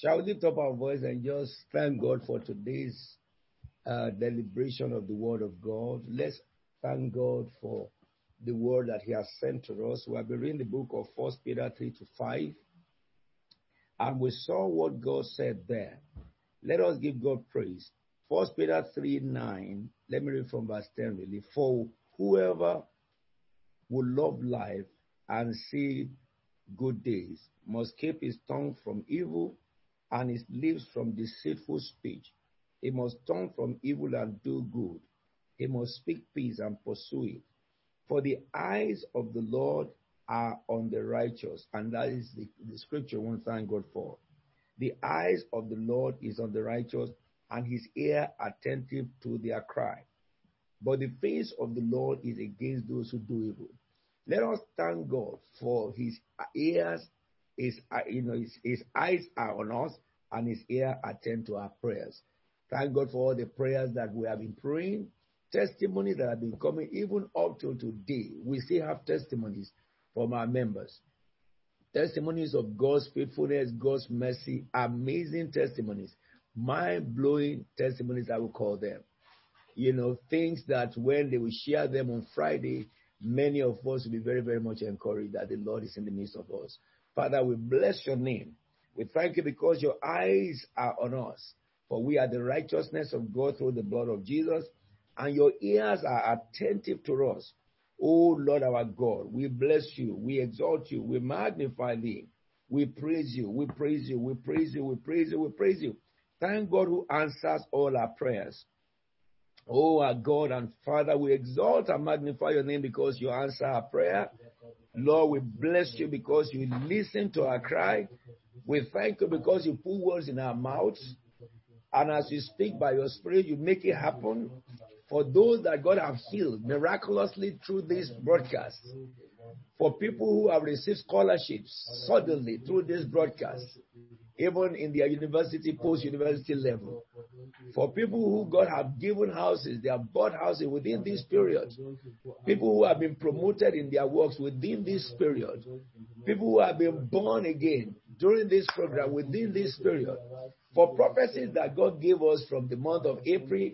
Shall we lift up our voice and just thank God for today's uh, deliberation of the Word of God? Let's thank God for the word that He has sent to us. We have been reading the book of First Peter 3 to 5, and we saw what God said there. Let us give God praise. First Peter 3 9, let me read from verse 10 really. For whoever would love life and see good days must keep his tongue from evil and his lips from deceitful speech. He must turn from evil and do good. He must speak peace and pursue it. For the eyes of the Lord are on the righteous, and that is the, the scripture we thank God for. The eyes of the Lord is on the righteous, and his ear attentive to their cry. But the face of the Lord is against those who do evil. Let us thank God for his ears, his, uh, you know, his, his eyes are on us, and his ear attend to our prayers. Thank God for all the prayers that we have been praying, testimonies that have been coming even up till today. We still have testimonies from our members. Testimonies of God's faithfulness, God's mercy, amazing testimonies, mind blowing testimonies, I will call them. You know, things that when they will share them on Friday, many of us will be very, very much encouraged that the Lord is in the midst of us. Father, we bless your name. We thank you because your eyes are on us. For we are the righteousness of God through the blood of Jesus, and your ears are attentive to us. Oh Lord our God, we bless you, we exalt you, we magnify thee, we praise you, we praise you, we praise you, we praise you, we praise you. Thank God who answers all our prayers. Oh, our God and Father, we exalt and magnify your name because you answer our prayer. Lord, we bless you because you listen to our cry. We thank you because you put words in our mouths. And as you speak by your spirit, you make it happen for those that God have healed miraculously through this broadcast. For people who have received scholarships suddenly through this broadcast, even in their university, post university level. For people who God have given houses, they have bought houses within this period. People who have been promoted in their works within this period. People who have been born again during this program within this period. For prophecies that God gave us from the month of April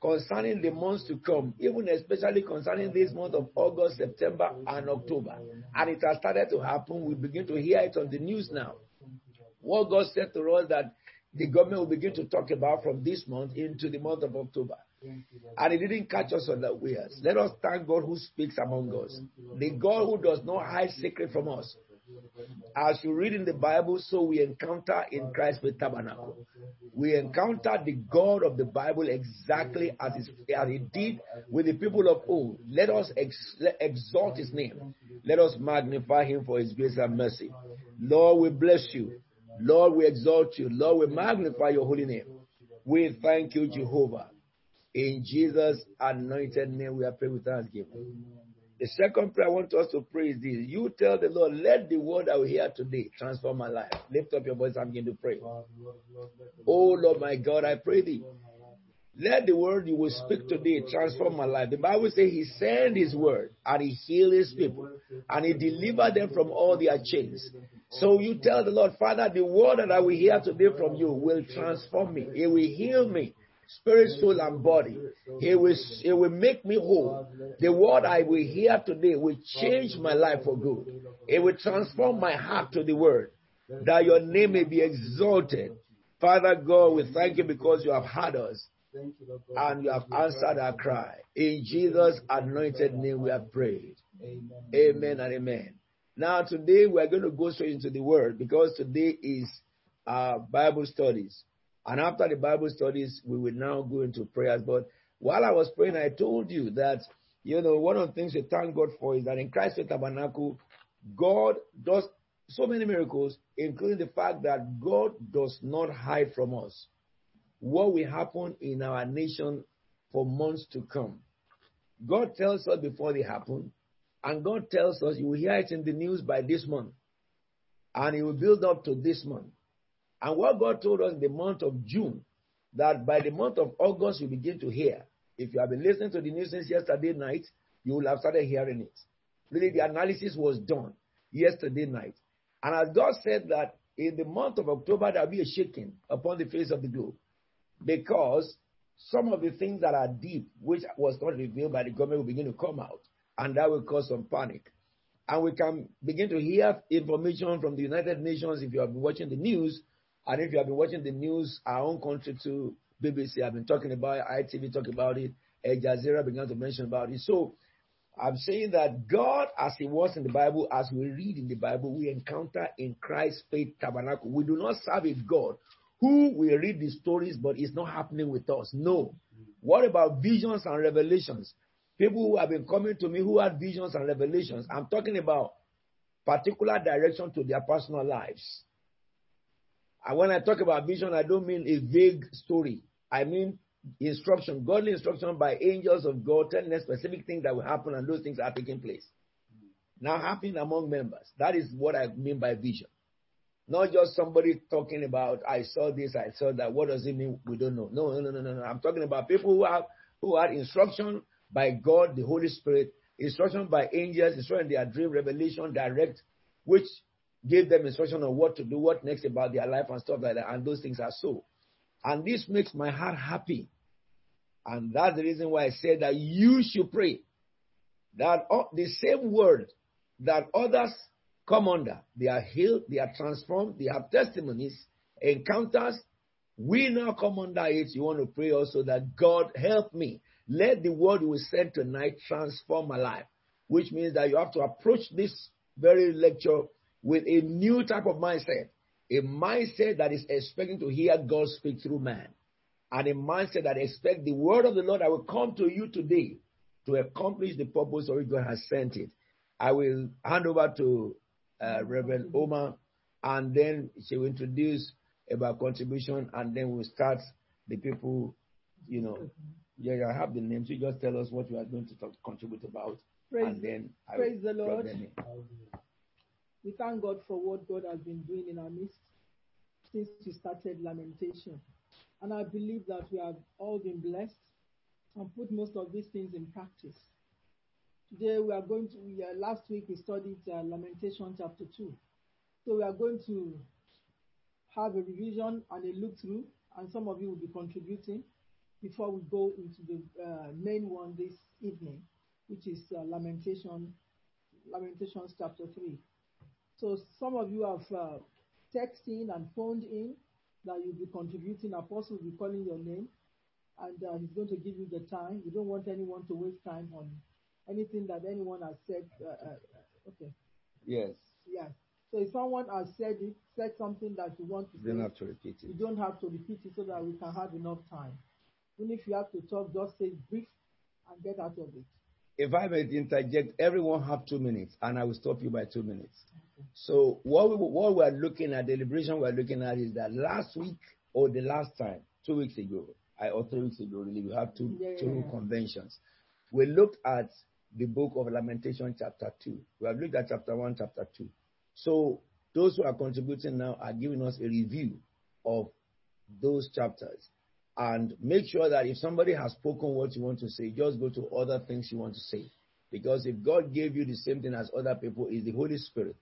concerning the months to come, even especially concerning this month of August, September, and October. And it has started to happen. We begin to hear it on the news now. What God said to us that the government will begin to talk about from this month into the month of October. And it didn't catch us unawares. Let us thank God who speaks among us. The God who does not hide secret from us. As you read in the Bible, so we encounter in Christ Faith tabernacle. We encounter the God of the Bible exactly as, as he did with the people of old. Let us ex- exalt his name. Let us magnify him for his grace and mercy. Lord, we bless you. Lord, we exalt you. Lord, we magnify your holy name. We thank you, Jehovah. In Jesus' anointed name, we are praying with thanksgiving. The second prayer I want us to pray is this. You tell the Lord, let the word I will hear today transform my life. Lift up your voice I'm begin to pray. Oh Lord my God, I pray thee. Let the word you will speak today transform my life. The Bible says he sent his word and he healed his people and he delivered them from all their chains. So you tell the Lord, Father, the word that I will hear today from you will transform me. It will heal me spirit, soul, and body. He will, he will make me whole. The word I will hear today will change my life for good. It will transform my heart to the word, that your name may be exalted. Father God, we thank you because you have heard us and you have answered our cry. In Jesus' anointed name we have prayed. Amen, and amen. Now today we are going to go straight into the word because today is our Bible studies. And after the Bible studies, we will now go into prayers. But while I was praying, I told you that, you know, one of the things we thank God for is that in Christ Faith Tabernacle, God does so many miracles, including the fact that God does not hide from us what will happen in our nation for months to come. God tells us before they happen, and God tells us you will hear it in the news by this month, and it will build up to this month. And what God told us in the month of June, that by the month of August you begin to hear. If you have been listening to the news since yesterday night, you will have started hearing it. Really, the analysis was done yesterday night. And as God said that in the month of October, there'll be a shaking upon the face of the globe because some of the things that are deep, which was not revealed by the government, will begin to come out, and that will cause some panic. And we can begin to hear information from the United Nations if you have been watching the news, and if you have been watching the news, our own country too, BBC have been talking about it, ITV talking about it, Al Jazeera began to mention about it. So I'm saying that God, as He was in the Bible, as we read in the Bible, we encounter in Christ's faith tabernacle. We do not serve a God who will read the stories, but it's not happening with us. No. Mm-hmm. What about visions and revelations? People who have been coming to me who had visions and revelations. I'm talking about particular direction to their personal lives. And when I talk about vision, I don't mean a vague story. I mean instruction, godly instruction by angels of God telling us specific things that will happen and those things are taking place. Mm-hmm. Now happening among members. That is what I mean by vision. Not just somebody talking about I saw this, I saw that. What does it mean? We don't know. No, no, no, no, no. I'm talking about people who have who had instruction by God, the Holy Spirit, instruction by angels, instruction in their dream, revelation, direct, which gave them instruction on what to do, what next about their life and stuff like that. And those things are so. And this makes my heart happy. And that's the reason why I said that you should pray. That the same word that others come under, they are healed, they are transformed, they have testimonies, encounters. We now come under it. You want to pray also that God help me. Let the word we said tonight transform my life, which means that you have to approach this very lecture with a new type of mindset, a mindset that is expecting to hear God speak through man, and a mindset that expects the word of the Lord that will come to you today to accomplish the purpose for which God has sent it. I will hand over to uh, Reverend Oma, and then she will introduce about contribution, and then we'll start the people, you know. Yeah, I have the names. You just tell us what you are going to talk, contribute about, praise, and then I praise the Lord. We thank God for what God has been doing in our midst since we started lamentation. And I believe that we have all been blessed and put most of these things in practice. Today we are going to, uh, last week we studied uh, Lamentation chapter 2. So we are going to have a revision and a look through, and some of you will be contributing before we go into the uh, main one this evening, which is uh, Lamentation, Lamentations chapter 3. So some of you have uh, texted and phoned in that you'll be contributing. Apostle will be calling your name, and uh, he's going to give you the time. We don't want anyone to waste time on anything that anyone has said. Uh, uh okay. Yes. Yes. So if someone has said it, said something that you want to you don't have to repeat it. You don't have to repeat it so that we can have enough time. Even if you have to talk, just say brief and get out of it. If I may interject, everyone have two minutes, and I will stop you by two minutes. So what we what we're looking at, the deliberation we're looking at is that last week or the last time, two weeks ago, I, or three weeks ago, really, we have two yeah, two yeah. conventions. We looked at the book of Lamentation, chapter two. We have looked at chapter one, chapter two. So those who are contributing now are giving us a review of those chapters. And make sure that if somebody has spoken what you want to say, just go to other things you want to say. Because if God gave you the same thing as other people, is the Holy Spirit.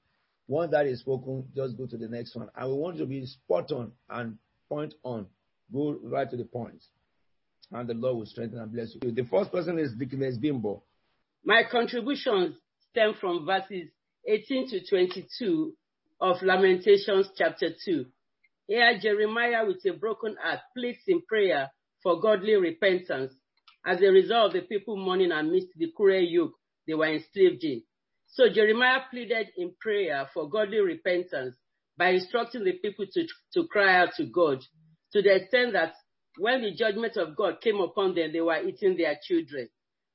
Once that is spoken, just go to the next one. And we want to be spot on and point on. Go right to the point. And the Lord will strengthen and bless you. The first person is Deaconess Bimbo. My contributions stem from verses 18 to 22 of Lamentations chapter 2. Here Jeremiah with a broken heart pleads in prayer for godly repentance as a result of the people mourning amidst the cruel yoke they were enslaved in. So Jeremiah pleaded in prayer for godly repentance by instructing the people to, to cry out to God to the extent that when the judgment of God came upon them, they were eating their children.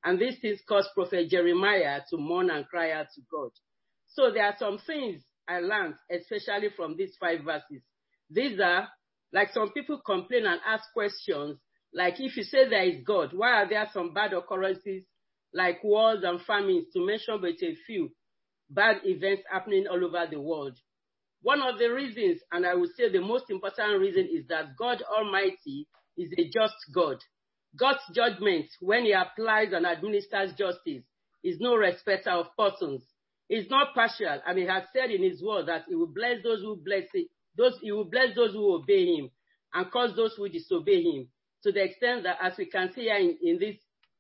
And these things caused Prophet Jeremiah to mourn and cry out to God. So there are some things I learned, especially from these five verses. These are like some people complain and ask questions, like if you say there is God, why are there some bad occurrences like wars and famines, to mention but a few bad events happening all over the world. One of the reasons, and I would say the most important reason, is that God Almighty is a just God. God's judgment, when He applies and administers justice, is no respecter of persons. He's not partial, and He has said in His word that He will bless those who bless it, those he will bless those who obey him and curse those who disobey him. To the extent that, as we can see here in, in this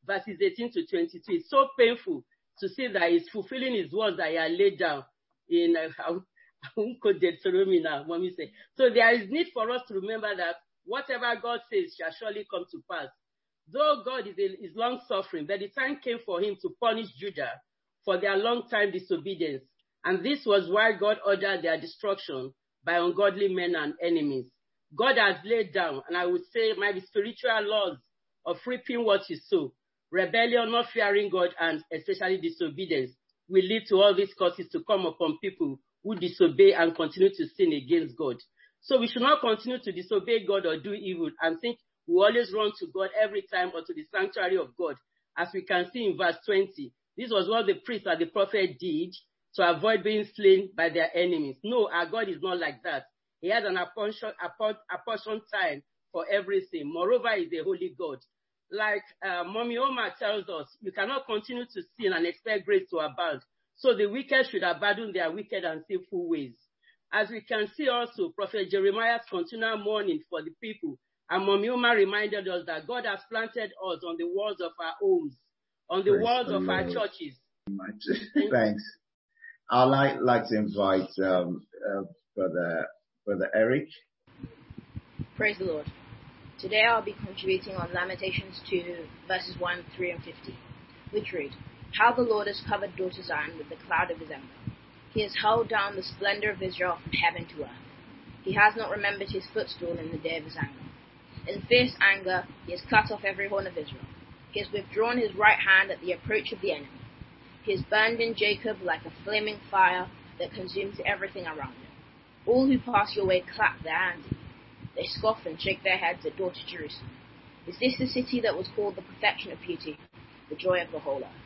verses 18 to 22, it's so painful to see that he's fulfilling his words that he had laid down in uh, I Deuteronomy now, mommy. So there is need for us to remember that whatever God says shall surely come to pass. Though God is, a, is long suffering, but the time came for him to punish Judah for their long time disobedience. And this was why God ordered their destruction by ungodly men and enemies. God has laid down, and I would say, maybe spiritual laws of reaping what you sow. Rebellion, not fearing God, and especially disobedience will lead to all these causes to come upon people who disobey and continue to sin against God. So we should not continue to disobey God or do evil and think we always run to God every time or to the sanctuary of God. As we can see in verse 20, this was what the priest and the prophet did to avoid being slain by their enemies. No, our God is not like that. He has an apportion, apportion time for everything. Moreover, he's a holy God. Like uh, Mommy Oma tells us, you cannot continue to sin and expect grace to abound. So the wicked should abandon their wicked and sinful ways. As we can see also, Prophet Jeremiah's continual mourning for the people. And Mommy Oma reminded us that God has planted us on the walls of our homes, on the Praise walls the of our churches. Thanks. I'd like, like to invite um, uh, brother brother Eric. Praise the Lord. Today I'll be contributing on Lamentations 2, verses 1, 3, and 50, which read, How the Lord has covered daughter Zion with the cloud of his anger. He has held down the splendor of Israel from heaven to earth. He has not remembered his footstool in the day of his anger. In fierce anger, he has cut off every horn of Israel. He has withdrawn his right hand at the approach of the enemy. He has burned in Jacob like a flaming fire that consumes everything around him. All who pass your way clap their hands. They scoff and shake their heads at daughter Jerusalem. Is this the city that was called the perfection of beauty, the joy of the whole earth?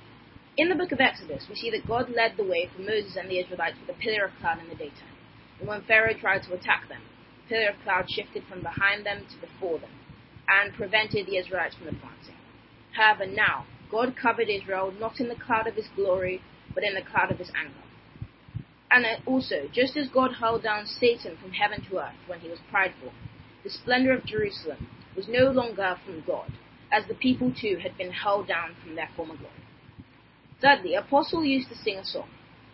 In the book of Exodus, we see that God led the way for Moses and the Israelites with a pillar of cloud in the daytime. And when Pharaoh tried to attack them, the pillar of cloud shifted from behind them to before them and prevented the Israelites from advancing. However, now, God covered Israel not in the cloud of his glory, but in the cloud of his anger. And also, just as God held down Satan from heaven to earth when he was prideful, the splendor of Jerusalem was no longer from God, as the people too had been held down from their former glory. Thirdly, Apostle used to sing a song.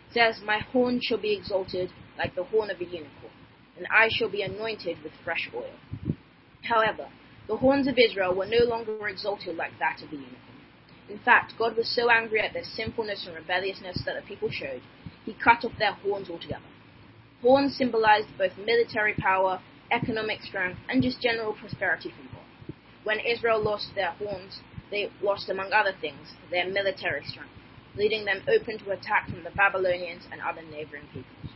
It says, My horn shall be exalted like the horn of a unicorn, and I shall be anointed with fresh oil. However, the horns of Israel were no longer exalted like that of the unicorn. In fact, God was so angry at their sinfulness and rebelliousness that the people showed, he cut off their horns altogether. Horns symbolized both military power, economic strength, and just general prosperity from God. When Israel lost their horns, they lost, among other things, their military strength, leaving them open to attack from the Babylonians and other neighboring peoples.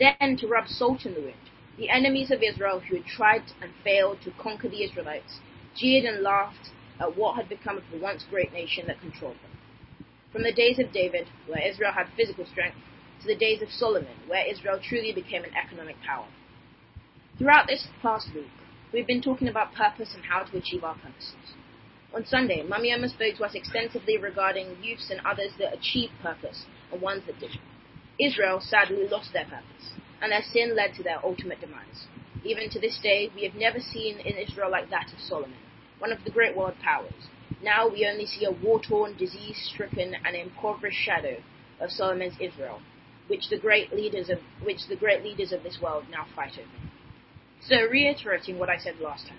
Then, to rub salt in the wound, the enemies of Israel who had tried and failed to conquer the Israelites jeered and laughed at what had become of the once great nation that controlled them. From the days of David, where Israel had physical strength, to the days of Solomon, where Israel truly became an economic power. Throughout this past week, we've been talking about purpose and how to achieve our purposes. On Sunday, Mummy Emma spoke to us extensively regarding youths and others that achieve purpose and ones that didn't. Israel sadly lost their purpose, and their sin led to their ultimate demise. Even to this day, we have never seen an Israel like that of Solomon, one of the great world powers. Now we only see a war-torn, disease-stricken, and impoverished shadow of Solomon's Israel, which the great leaders of which the great leaders of this world now fight over. So, reiterating what I said last time,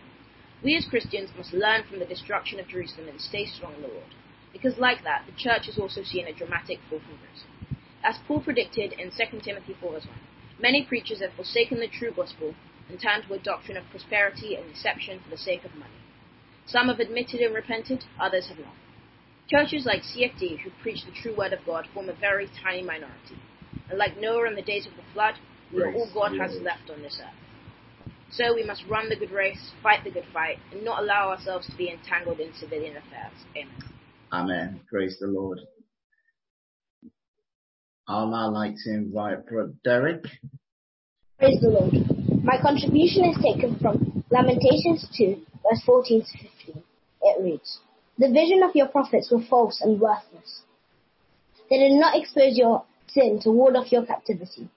we as Christians must learn from the destruction of Jerusalem and stay strong in the Lord, because like that, the church has also seen a dramatic fall from. As Paul predicted in 2 Timothy 4:1, many preachers have forsaken the true gospel and turned to a doctrine of prosperity and deception for the sake of money. Some have admitted and repented, others have not. Churches like CFT, who preach the true word of God, form a very tiny minority. And like Noah in the days of the flood, we are all God has left on this earth. So we must run the good race, fight the good fight, and not allow ourselves to be entangled in civilian affairs. Amen. Amen. Praise the Lord. I'd now like to invite brother Derek. Praise the Lord. My contribution is taken from Lamentations 2, verse 14 to 15. It reads, The vision of your prophets were false and worthless. They did not expose your sin to ward off your captivity.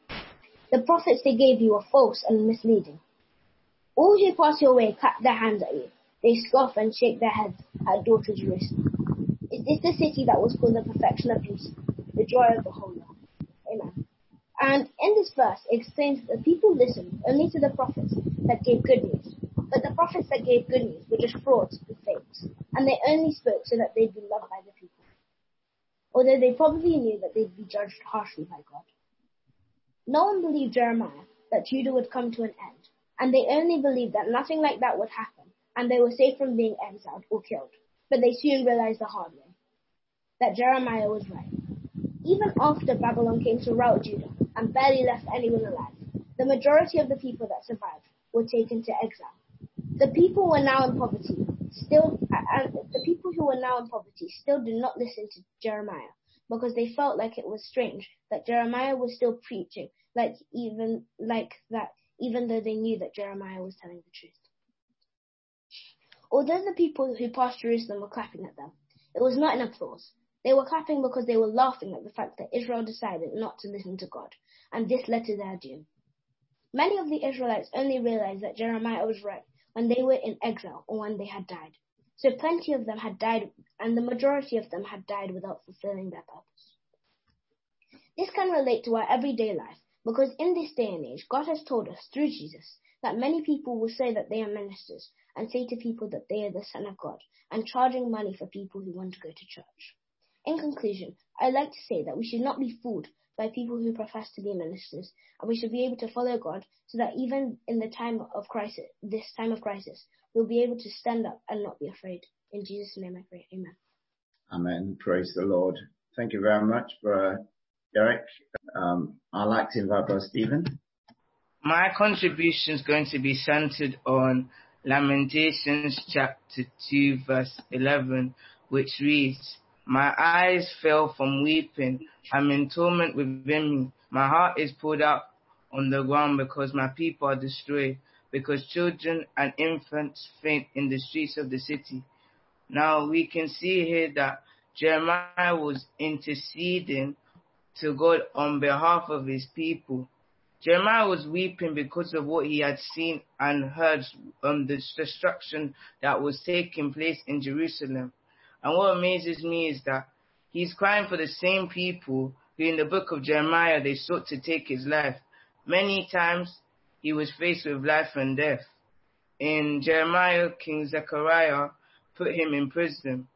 The prophets they gave you were false and misleading. All who pass your way clap their hands at you. They scoff and shake their heads at daughter Jerusalem. Is this the city that was called the perfection of peace, the joy of the whole? And in this verse, it explains that the people listened only to the prophets that gave good news. But the prophets that gave good news were just frauds and fakes, and they only spoke so that they'd be loved by the people. Although they probably knew that they'd be judged harshly by God. No one believed Jeremiah that Judah would come to an end, and they only believed that nothing like that would happen, and they were safe from being exiled or killed. But they soon realized the hard way, that Jeremiah was right. Even after Babylon came to rout Judah and barely left anyone alive, the majority of the people that survived were taken to exile. The people were now in poverty, still, and the people who were now in poverty still did not listen to Jeremiah because they felt like it was strange that Jeremiah was still preaching like even like that even though they knew that Jeremiah was telling the truth. Although the people who passed Jerusalem were clapping at them, it was not in applause. They were clapping because they were laughing at the fact that Israel decided not to listen to God, and this led to their doom. Many of the Israelites only realized that Jeremiah was right when they were in exile or when they had died. So plenty of them had died, and the majority of them had died without fulfilling their purpose. This can relate to our everyday life because in this day and age, God has told us through Jesus that many people will say that they are ministers and say to people that they are the Son of God and charging money for people who want to go to church. In conclusion, I'd like to say that we should not be fooled by people who profess to be ministers, and we should be able to follow God so that even in the time of crisis, this time of crisis, we'll be able to stand up and not be afraid. In Jesus' name I pray. Amen. Amen. Praise the Lord. Thank you very much, Brother Derek. Um, I'd like to invite Brother Stephen. My contribution is going to be centered on Lamentations chapter 2 verse 11, which reads, My eyes fell from weeping. I'm in torment within me. My heart is pulled out on the ground because my people are destroyed because children and infants faint in the streets of the city. Now we can see here that Jeremiah was interceding to God on behalf of his people. Jeremiah was weeping because of what he had seen and heard um, the destruction that was taking place in Jerusalem. And what amazes me is that he's crying for the same people who in the book of Jeremiah they sought to take his life. Many times he was faced with life and death. In Jeremiah, King Zedekiah put him in prison.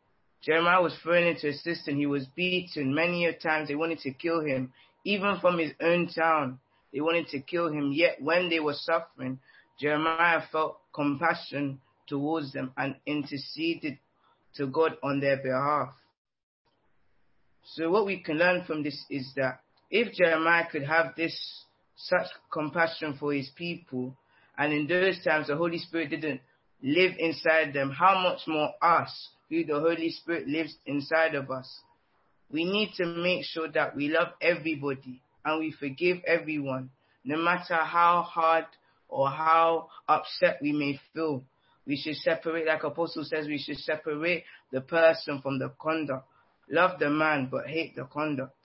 Jeremiah was thrown into a cistern. He was beaten many a times. They wanted to kill him, even from his own town. They wanted to kill him. Yet when they were suffering, Jeremiah felt compassion towards them and interceded to God on their behalf. So what we can learn from this is that if Jeremiah could have this such compassion for his people, and in those times the Holy Spirit didn't live inside them, how much more us, who the Holy Spirit lives inside of us. We need to make sure that we love everybody and we forgive everyone, no matter how hard or how upset we may feel. We should separate, like Apostle says, we should separate the person from the conduct. Love the man, but hate the conduct.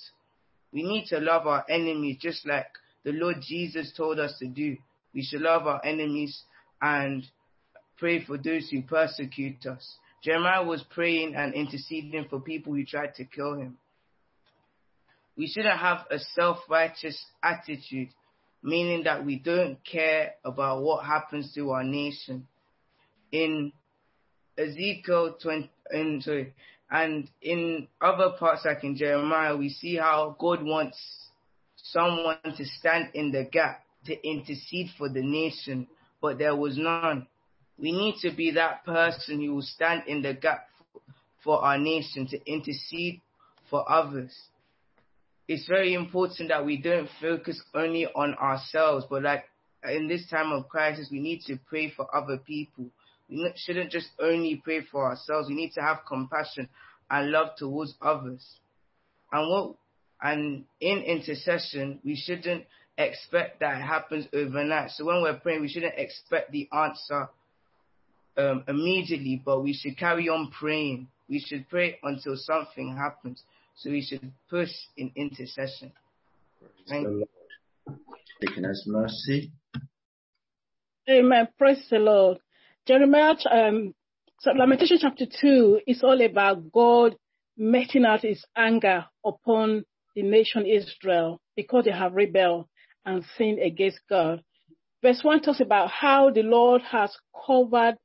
We need to love our enemies just like the Lord Jesus told us to do. We should love our enemies and pray for those who persecute us. Jeremiah was praying and interceding for people who tried to kill him. We shouldn't have a self-righteous attitude, meaning that we don't care about what happens to our nation. In Ezekiel 20, in, sorry, and in other parts like in Jeremiah, we see how God wants someone to stand in the gap to intercede for the nation, but there was none. We need to be that person who will stand in the gap for our nation to intercede for others. It's very important that we don't focus only on ourselves, but like in this time of crisis, we need to pray for other people. We shouldn't just only pray for ourselves. We need to have compassion and love towards others. And what and in intercession, we shouldn't expect that it happens overnight. So when we're praying, we shouldn't expect the answer um, immediately, but we should carry on praying. We should pray until something happens. So we should push in intercession. Praise the Lord. Deaconess Mercy. Amen. Praise the Lord. Jeremiah, um, so Lamentation chapter 2 is all about God meting out his anger upon the nation Israel because they have rebelled and sinned against God. Verse 1 talks about how the Lord has covered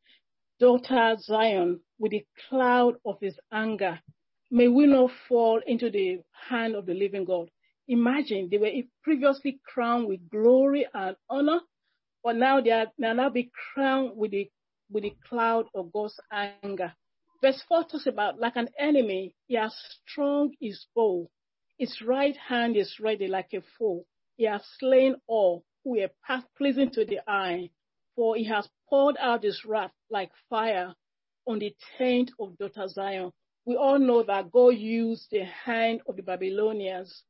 daughter Zion with the cloud of his anger. May we not fall into the hand of the living God. Imagine they were previously crowned with glory and honor, but now they are, they are now be crowned with the with the cloud of God's anger. Verse 4 talks about like an enemy, he has strong his bow. His right hand is ready like a foe. He has slain all who were pleasing to the eye, for he has poured out his wrath like fire on the tent of daughter Zion. We all know that God used the hand of the Babylonians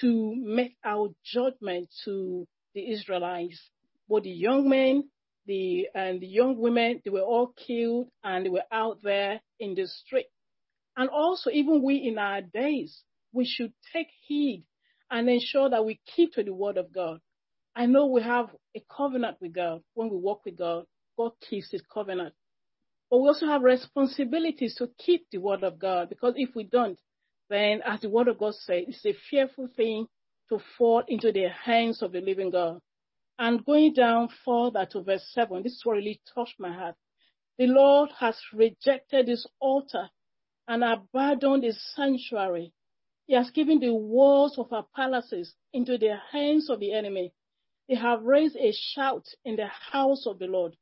to make out judgment to the Israelites. But the young men, the and the young women, they were all killed and they were out there in the street. And also, even we in our days, we should take heed and ensure that we keep to the word of God. I know we have a covenant with God. When we walk with God, God keeps his covenant. But we also have responsibilities to keep the word of God because if we don't, then as the word of God says, it's a fearful thing to fall into the hands of the living God. And going down further to verse 7, this is what really touched my heart. The Lord has rejected his altar and abandoned his sanctuary. He has given the walls of our palaces into the hands of the enemy. They have raised a shout in the house of the Lord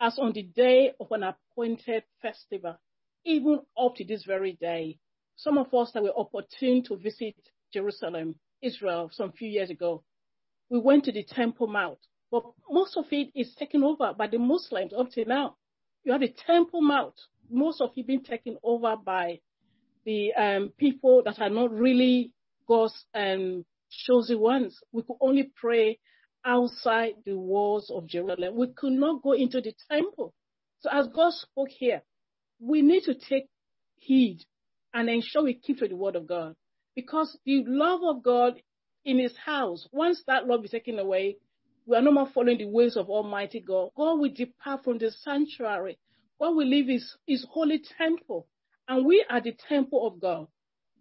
as on the day of an appointed festival, even up to this very day. Some of us that were opportune to visit Jerusalem, Israel, some few years ago, we went to the Temple Mount, but most of it is taken over by the Muslims up to now. You have the Temple Mount, most of it being taken over by the um, people that are not really God's um, chosen ones. We could only pray outside the walls of Jerusalem. We could not go into the temple. So as God spoke here, we need to take heed and ensure we keep to the word of God. Because the love of God in his house, once that love is taken away, we are no more following the ways of Almighty God. God will depart from the sanctuary. God will leave his, his holy temple. And we are the temple of God.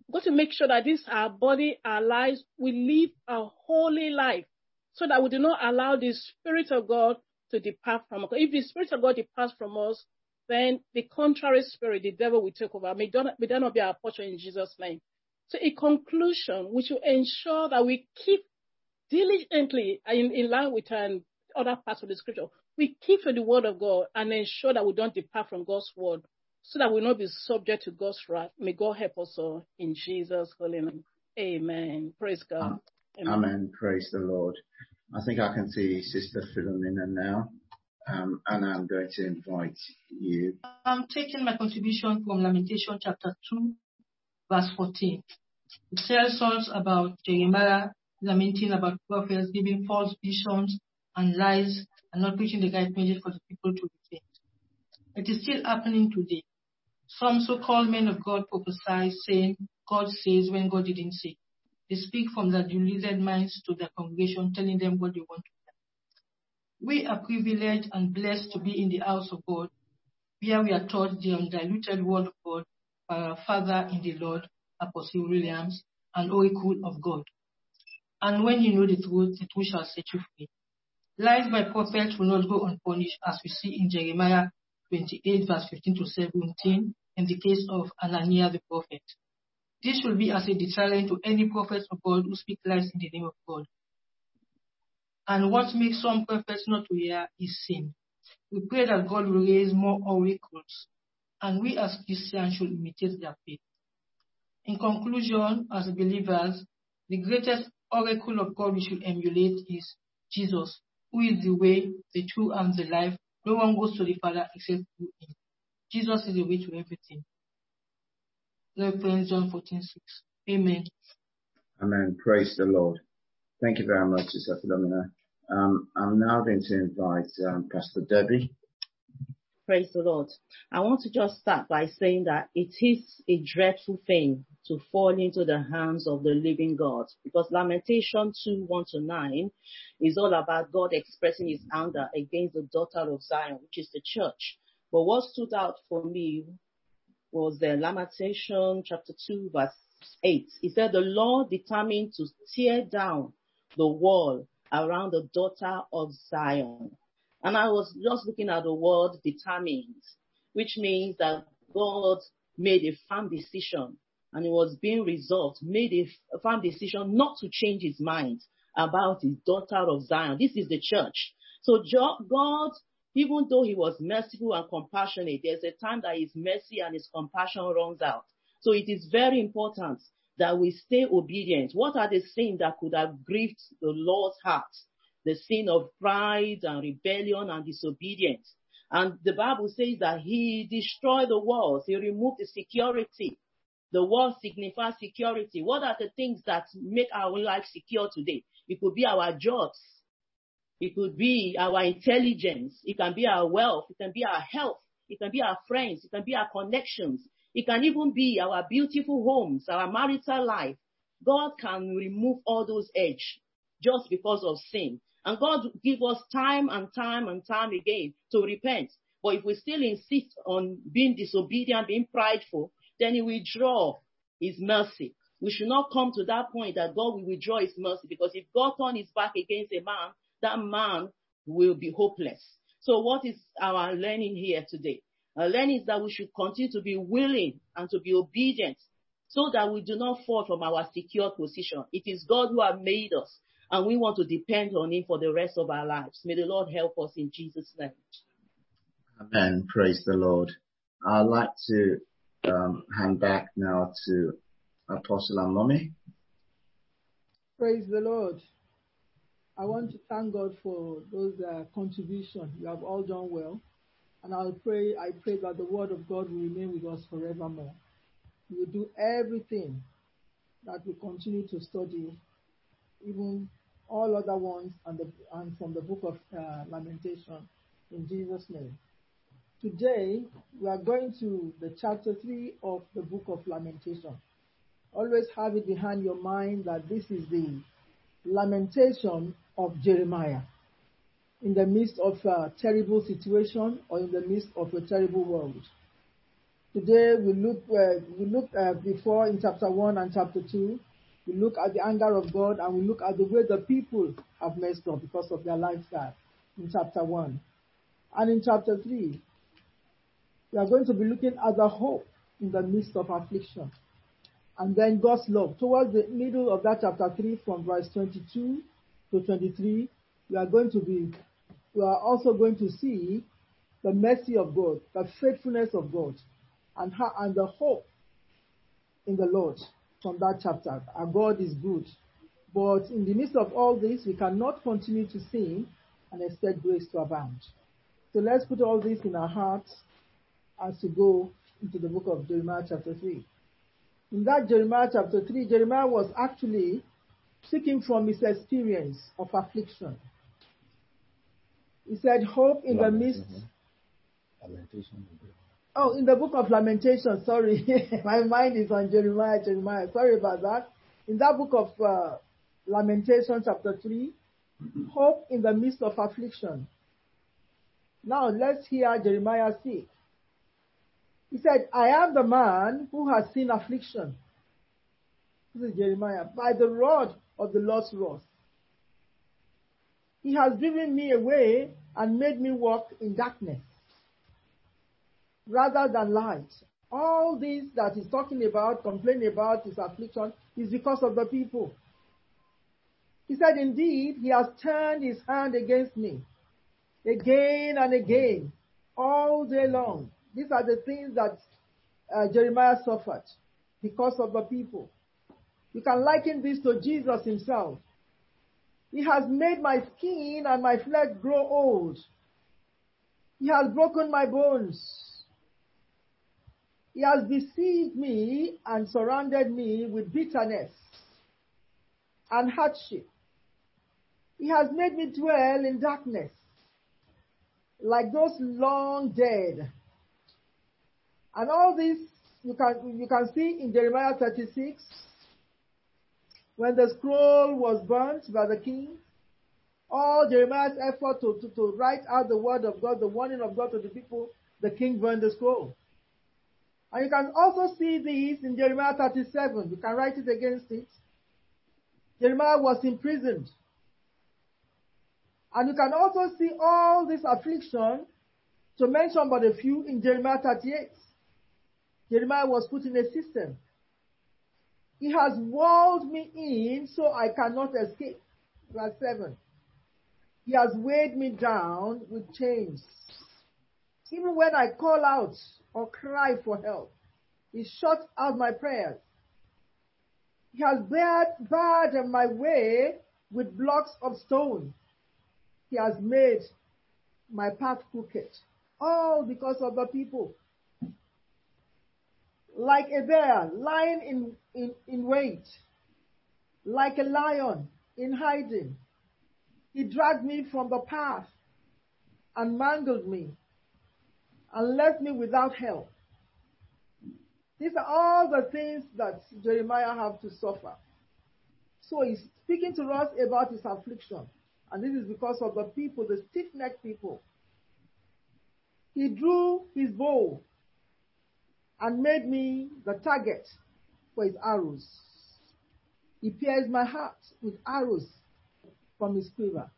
We've got to make sure that this, our body, our lives, we live a holy life so that we do not allow the Spirit of God to depart from us. If the Spirit of God departs from us, then the contrary spirit, the devil will take over. May, may that not be our portion in Jesus' name. So a conclusion, we should ensure that we keep diligently in, in line with um, other parts of the scripture. We keep to the word of God and ensure that we don't depart from God's word so that we will not be subject to God's wrath. May God help us all in Jesus' holy name. Amen. Praise God. Amen. Amen. Praise the Lord. I think I can see Sister Philomena now. Um, and I'm going to invite you. I'm taking my contribution from Lamentation chapter 2, verse 14. It tells us about Jeremiah lamenting about prophets giving false visions and lies and not preaching the right message for the people to repent. It is still happening today. Some so-called men of God prophesy saying God says when God didn't say. They speak from their deluded minds to their congregation, telling them what they want to hear. We are privileged and blessed to be in the house of God, where we are taught the undiluted word of God Uh, father in the Lord, Apostle Williams, and oracle of God. And when you know the truth, the truth shall set you free. Lies by prophets will not go unpunished, as we see in Jeremiah 28, verse 15 to 17, in the case of Hananiah the prophet. This will be as a deterrent to any prophets of God who speak lies in the name of God. And what makes some prophets not to hear is sin. We pray that God will raise more oracles, and we as Christians should imitate their faith. In conclusion, as believers, the greatest oracle of God we should emulate is Jesus, who is the way, the truth, and the life. No one goes to the Father except through him. Jesus is the way to everything. Reference John 14, 6. Amen. Amen. Praise the Lord. Thank you very much, Sister Philomena. Um, I'm now going to invite um, Pastor Debbie. Praise the Lord. I want to just start by saying that it is a dreadful thing to fall into the hands of the living God because Lamentation 2 1 to 9 is all about God expressing his anger against the daughter of Zion, which is the church. But what stood out for me was the Lamentation chapter 2 verse 8. He said, The Lord determined to tear down the wall around the daughter of Zion. And I was just looking at the word determined, which means that God made a firm decision and it was being resolved, made a firm decision not to change his mind about his daughter of Zion. This is the church. So God, even though he was merciful and compassionate, there's a time that his mercy and his compassion runs out. So it is very important that we stay obedient. What are the sins that could have grieved the Lord's heart? The sin of pride and rebellion and disobedience. And the Bible says that he destroyed the walls. He removed the security. The wall signifies security. What are the things that make our life secure today? It could be our jobs. It could be our intelligence. It can be our wealth. It can be our health. It can be our friends. It can be our connections. It can even be our beautiful homes, our marital life. God can remove all those edge just because of sin. And God give us time and time and time again to repent. But if we still insist on being disobedient, being prideful, then he withdraw his mercy. We should not come to that point that God will withdraw his mercy because if God turn his back against a man, that man will be hopeless. So what is our learning here today? Our learning is that we should continue to be willing and to be obedient so that we do not fall from our secure position. It is God who has made us and we want to depend on him for the rest of our lives. May the Lord help us in Jesus' name. Amen. Praise the Lord. I'd like to um, hand back now to Apostle Amomi. Praise the Lord. I want to thank God for those uh, contributions. You have all done well. And I'll pray, I pray that the word of God will remain with us forevermore. We will do everything that we continue to study, even all other ones and, the, and from the book of uh, Lamentation in Jesus' name. Today, we are going to the chapter 3 of the book of Lamentation. Always have it behind your mind that this is the lamentation of Jeremiah in the midst of a terrible situation or in the midst of a terrible world. Today we look uh, we look uh, before in chapter one and chapter two. We look at the anger of God and we look at the way the people have messed up because of their lifestyle in chapter one. And in chapter three, we are going to be looking at the hope in the midst of affliction. And then God's love. Towards the middle of that chapter 3, from verse 22 to 23, we are going to be, we are also going to see the mercy of God, the faithfulness of God, and how, and the hope in the Lord from that chapter. Our God is good. But in the midst of all this, we cannot continue to sin and expect grace to abound. So let's put all this in our hearts as we go into the book of Jeremiah chapter 3. In that Jeremiah chapter 3, Jeremiah was actually speaking from his experience of affliction. He said, Hope in the midst. Oh, in the book of Lamentation, sorry. My mind is on Jeremiah, Jeremiah. Sorry about that. In that book of uh, Lamentation, chapter 3, hope in the midst of affliction. Now let's hear Jeremiah speak. He said, I am the man who has seen affliction. This is Jeremiah. By the rod of the Lord's wrath. He has driven me away and made me walk in darkness rather than light. All this that he's talking about, complaining about his affliction, is because of the people. He said, Indeed, he has turned his hand against me again and again, all day long. These are the things that uh, Jeremiah suffered because of the people. You can liken this to Jesus himself. He has made my skin and my flesh grow old. He has broken my bones. He has besieged me and surrounded me with bitterness and hardship. He has made me dwell in darkness, like those long dead. And all this you can you can see in Jeremiah 36 when the scroll was burnt by the king. All Jeremiah's effort to, to, to write out the word of God, the warning of God to the people, the king burned the scroll. And you can also see this in Jeremiah 37. You can write it against it. Jeremiah was imprisoned. And you can also see all this affliction, to mention but a few, in Jeremiah 38. Jeremiah was put in a system. He has walled me in so I cannot escape. Verse 7. He has weighed me down with chains. Even when I call out or cry for help, he shuts out my prayers. He has barred, barred my way with blocks of stone. He has made my path crooked. All because of the people. Like a bear lying in, in, in wait. Like a lion in hiding. He dragged me from the path and mangled me and left me without help. These are all the things that Jeremiah had to suffer. So he's speaking to us about his affliction. And this is because of the people, the stiff-necked people. He drew his bow and made me the target for his arrows. He pierced my heart with arrows from his quiver.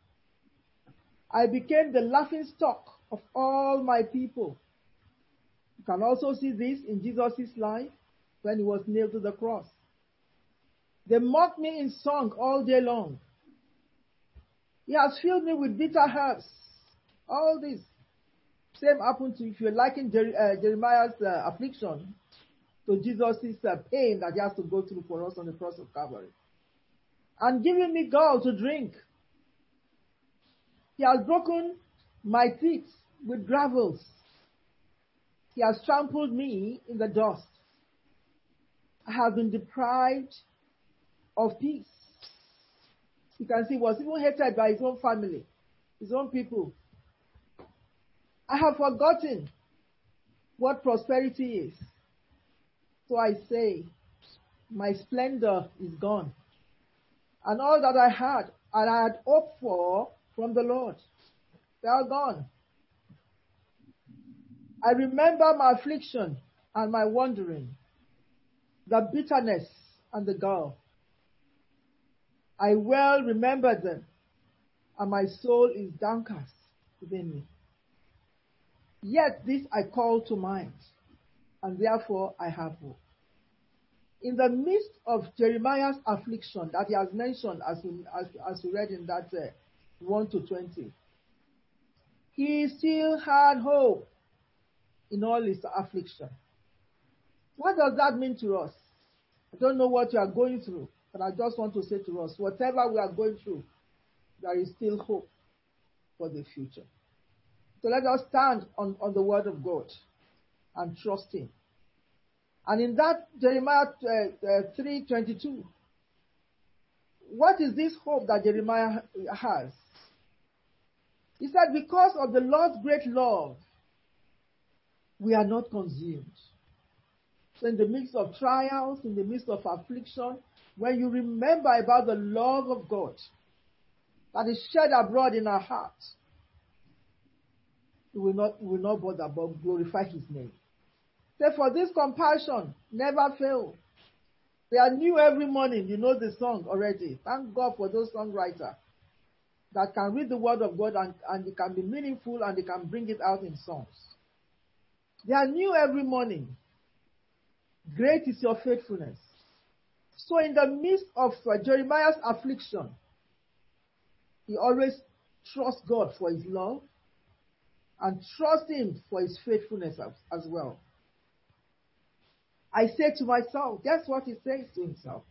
I became the laughing stock of all my people. Can also see this in Jesus' life when he was nailed to the cross. They mocked me in song all day long. He has filled me with bitter herbs. All this. Same happened to, if you're liking Jer- uh, Jeremiah's uh, affliction, to Jesus' uh, pain that he has to go through for us on the cross of Calvary. And giving me gall to drink. He has broken my teeth with gravels. He has trampled me in the dust. I have been deprived of peace. You can see he was even hated by his own family, his own people. I have forgotten what prosperity is. So I say, my splendor is gone. And all that I had and I had hoped for from the Lord, they are gone. I remember my affliction and my wandering, the bitterness and the gall. I well remember them, and my soul is downcast within me. Yet this I call to mind, and therefore I have hope. In the midst of Jeremiah's affliction that he has mentioned as we, as, as we read in that uh, 1 to 20, he still had hope in all his affliction. What does that mean to us? I don't know what you are going through, but I just want to say to us, whatever we are going through, there is still hope for the future. So let us stand on, on the word of God and trust him. And in that Jeremiah uh, uh, 3:22, what is this hope that Jeremiah has? He said, because of the Lord's great love, we are not consumed. So in the midst of trials, in the midst of affliction, when you remember about the love of God that is shed abroad in our hearts, we will not, we will not bother but glorify his name. Therefore, this compassion never fails. They are new every morning. You know the song already. Thank God for those songwriters that can read the word of God and, and it can be meaningful and they can bring it out in songs. They are new every morning. Great is your faithfulness. So in the midst of uh, Jeremiah's affliction, he always trusts God for his love and trust him for his faithfulness as, as well. I say to myself, guess what he says to himself?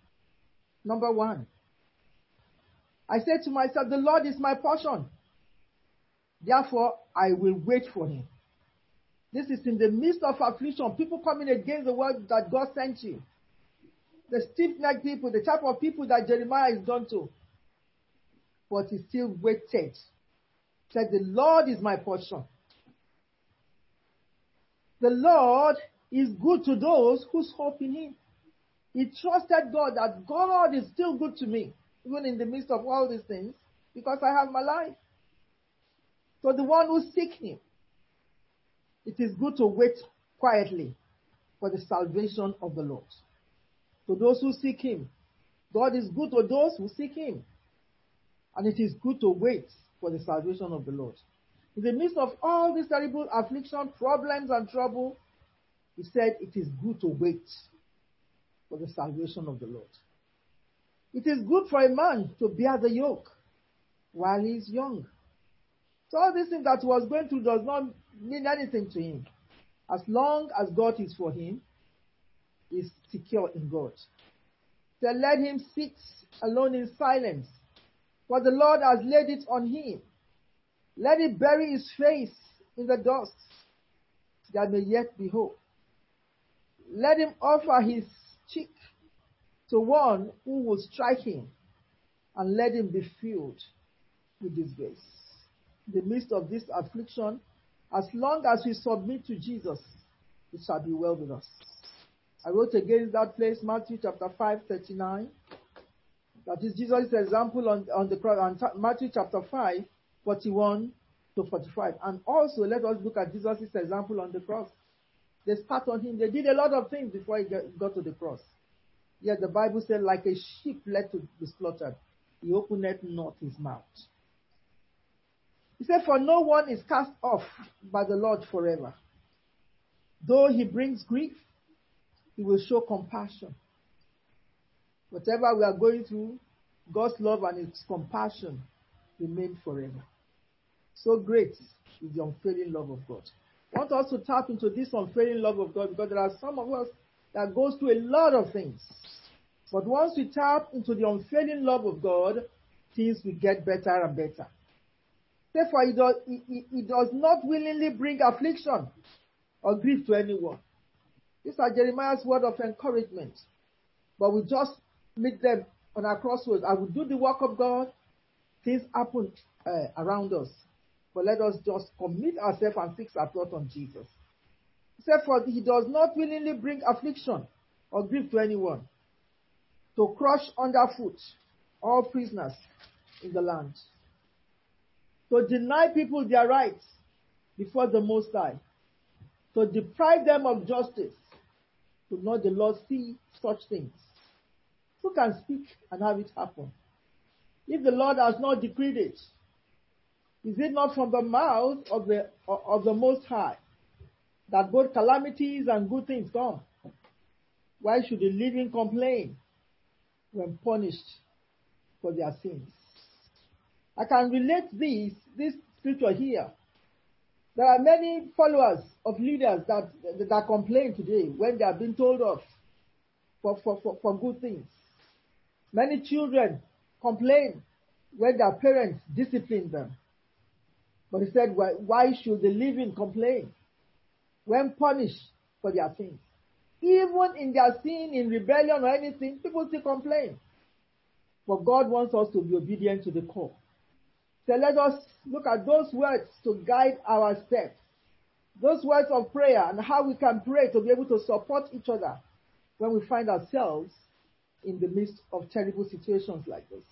Number one, I said to myself, the Lord is my portion. Therefore, I will wait for him. This is in the midst of affliction, people coming against the word that God sent you. The stiff-necked people, the type of people that Jeremiah is done to. But he still waited. Said, the Lord is my portion. The Lord is good to those whose hope in him. He trusted God that God is still good to me, even in the midst of all these things, because I have my life. So the one who seek him, it is good to wait quietly for the salvation of the Lord. To those who seek him, God is good to those who seek him. And it is good to wait for the salvation of the Lord. In the midst of all this terrible affliction, problems, and trouble, he said it is good to wait for the salvation of the Lord. It is good for a man to bear the yoke while he is young. So all these things that he was going through does not mean anything to him. As long as God is for him, is secure in God. So let him sit alone in silence, for the Lord has laid it on him. Let him bury his face in the dust, that may yet be hope. Let him offer his cheek to one who will strike him, and let him be filled with disgrace. The midst of this affliction, as long as we submit to Jesus, it shall be well with us. I wrote against that place, Matthew chapter 5, 39. That is Jesus' example on, on the cross, on Matthew chapter 5, 41 to 45. And also, let us look at Jesus' example on the cross. They spat on him. They did a lot of things before he got to the cross. Yet the Bible said, like a sheep led to be slaughtered, he opened not his mouth. He said, For no one is cast off by the Lord forever. Though he brings grief, he will show compassion. Whatever we are going through, God's love and his compassion remain forever. So great is the unfailing love of God. I want us to tap into this unfailing love of God because there are some of us that goes through a lot of things. But once we tap into the unfailing love of God, things will get better and better. Therefore, he does, he, he does not willingly bring affliction or grief to anyone. These are Jeremiah's word of encouragement. But we just meet them on our crossroads. I will do the work of God. Things happen uh, around us. But let us just commit ourselves and fix our thought on Jesus. He said, For he does not willingly bring affliction or grief to anyone, to crush underfoot all prisoners in the land, to deny people their rights before the Most High, to deprive them of justice, to not the Lord see such things. Who can speak and have it happen? If the Lord has not decreed it, is it not from the mouth of the, of the Most High that both calamities and good things come? Why should the living complain when punished for their sins? I can relate this, this scripture here. There are many followers of leaders that, that complain today when they are being told off for, for, for, for good things. Many children complain when their parents discipline them. But he said, why, why should the living complain when punished for their sins? Even in their sin, in rebellion or anything, people still complain. But God wants us to be obedient to the core. So let us look at those words to guide our steps. Those words of prayer and how we can pray to be able to support each other when we find ourselves in the midst of terrible situations like this.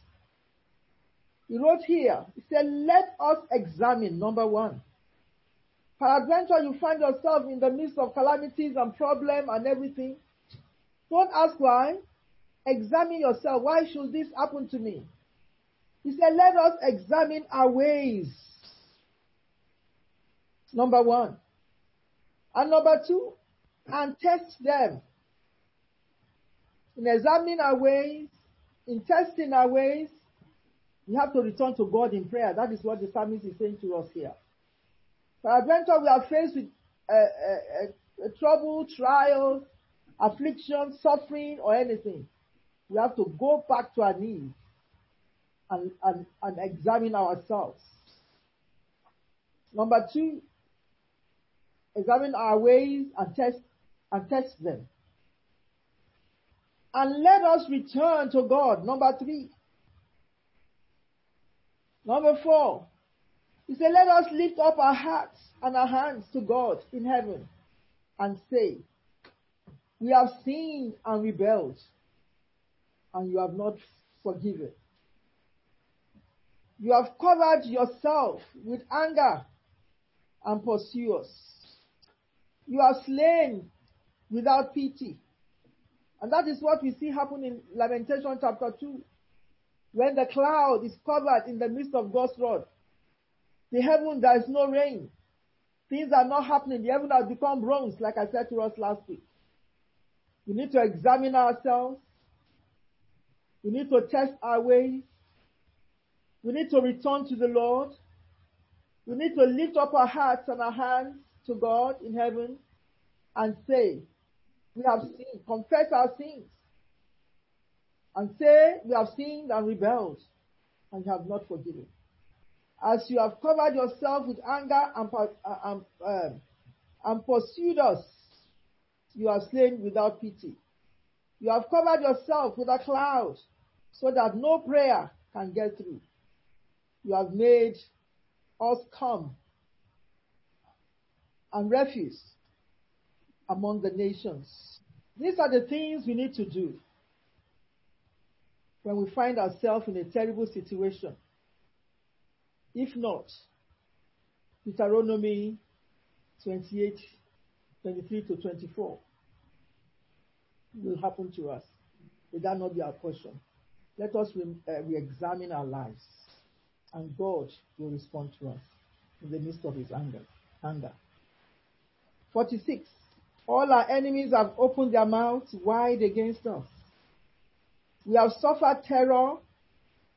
He wrote here, he said, let us examine, number one. Peradventure you find yourself in the midst of calamities and problem and everything. Don't ask why. Examine yourself. Why should this happen to me? He said, let us examine our ways. Number one. And number two, and test them. In examining our ways, in testing our ways, we have to return to God in prayer. That is what the psalmist is saying to us here. Peradventure, we are faced with uh, uh, uh, trouble, trials, affliction, suffering, or anything. We have to go back to our knees and, and, and examine ourselves. Number two, examine our ways and test and test them. And let us return to God. Number three, Number four, he said, let us lift up our hearts and our hands to God in heaven. and say, We have sinned and rebelled, and you have not forgiven. You have covered yourself with anger and pursue us. You are slain without pity. And that is what we see happen in Lamentation chapter 2. When the cloud is covered in the midst of God's rod, the heaven there is no rain. Things are not happening. The heaven has become bronze, like I said to us last week. We need to examine ourselves. We need to test our ways. We need to return to the Lord. We need to lift up our hearts and our hands to God in heaven and say, we have sinned, confess our sins, and say we have sinned and rebelled, and have not forgiven. As you have covered yourself with anger and, and, um, and pursued us, you are slain without pity. You have covered yourself with a cloud so that no prayer can get through. You have made us come and refuse among the nations. These are the things we need to do when we find ourselves in a terrible situation. If not, Deuteronomy 28, 23 to 24 will happen to us. May that not be our portion. Let us re- uh, re-examine our lives, and God will respond to us in the midst of His anger. Anger. 46. All our enemies have opened their mouths wide against us. We have suffered terror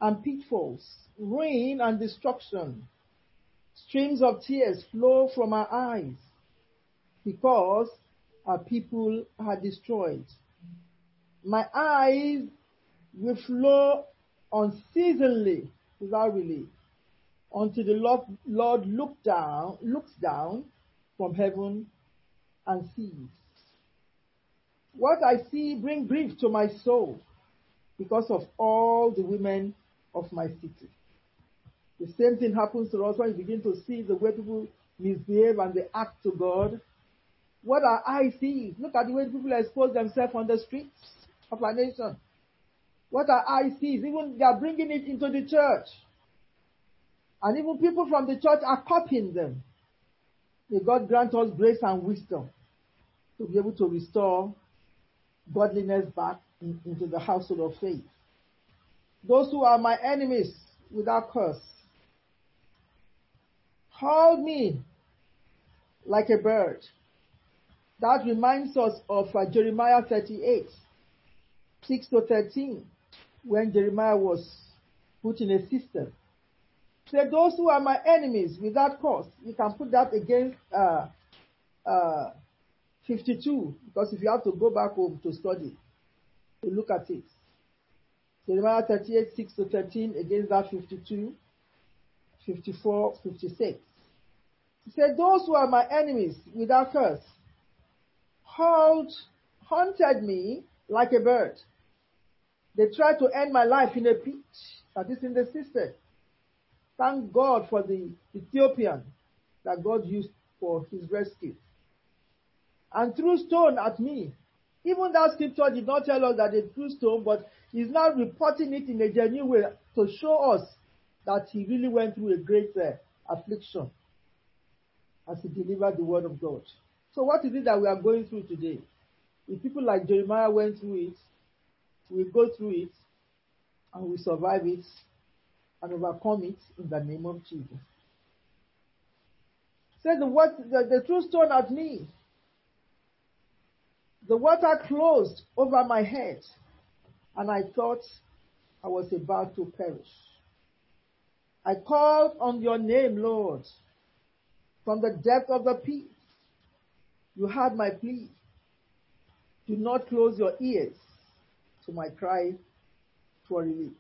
and pitfalls, ruin and destruction. Streams of tears flow from our eyes because our people are destroyed. My eyes will flow unceasingly without relief until the Lord, Lord look down, looks down from heaven and sees. What I see bring grief to my soul because of all the women of my city. The same thing happens to us when we begin to see the way people misbehave and they act to God. What our eyes see, look at the way people expose themselves on the streets of our nation. What our eyes see, even they are bringing it into the church. And even people from the church are copying them. May God grant us grace and wisdom to be able to restore godliness back in, into the household of faith. Those who are my enemies without curse, hold me like a bird. That reminds us of uh, Jeremiah 38, 6 to 13, when Jeremiah was put in a system. Say, those who are my enemies without cause, you can put that against uh, uh, 52, because if you have to go back home to study, to look at it. Jeremiah 38, 6 to 13 against that 52, 54, 56. He said, Those who are my enemies without curse hold, hunted me like a bird. They tried to end my life in a pit that is in the cistern. Thank God for the Ethiopian that God used for his rescue. And threw stone at me. Even that scripture did not tell us that they threw stone, but he's now reporting it in a genuine way to show us that he really went through a great uh, affliction as he delivered the word of God. So what is it that we are going through today? If people like Jeremiah went through it, we go through it and we survive it and overcome it in the name of Jesus. Say the the, the true stone at me. The water closed over my head, and I thought I was about to perish. I called on your name, Lord, from the depth of the pit. You heard my plea. Do not close your ears to my cry for relief.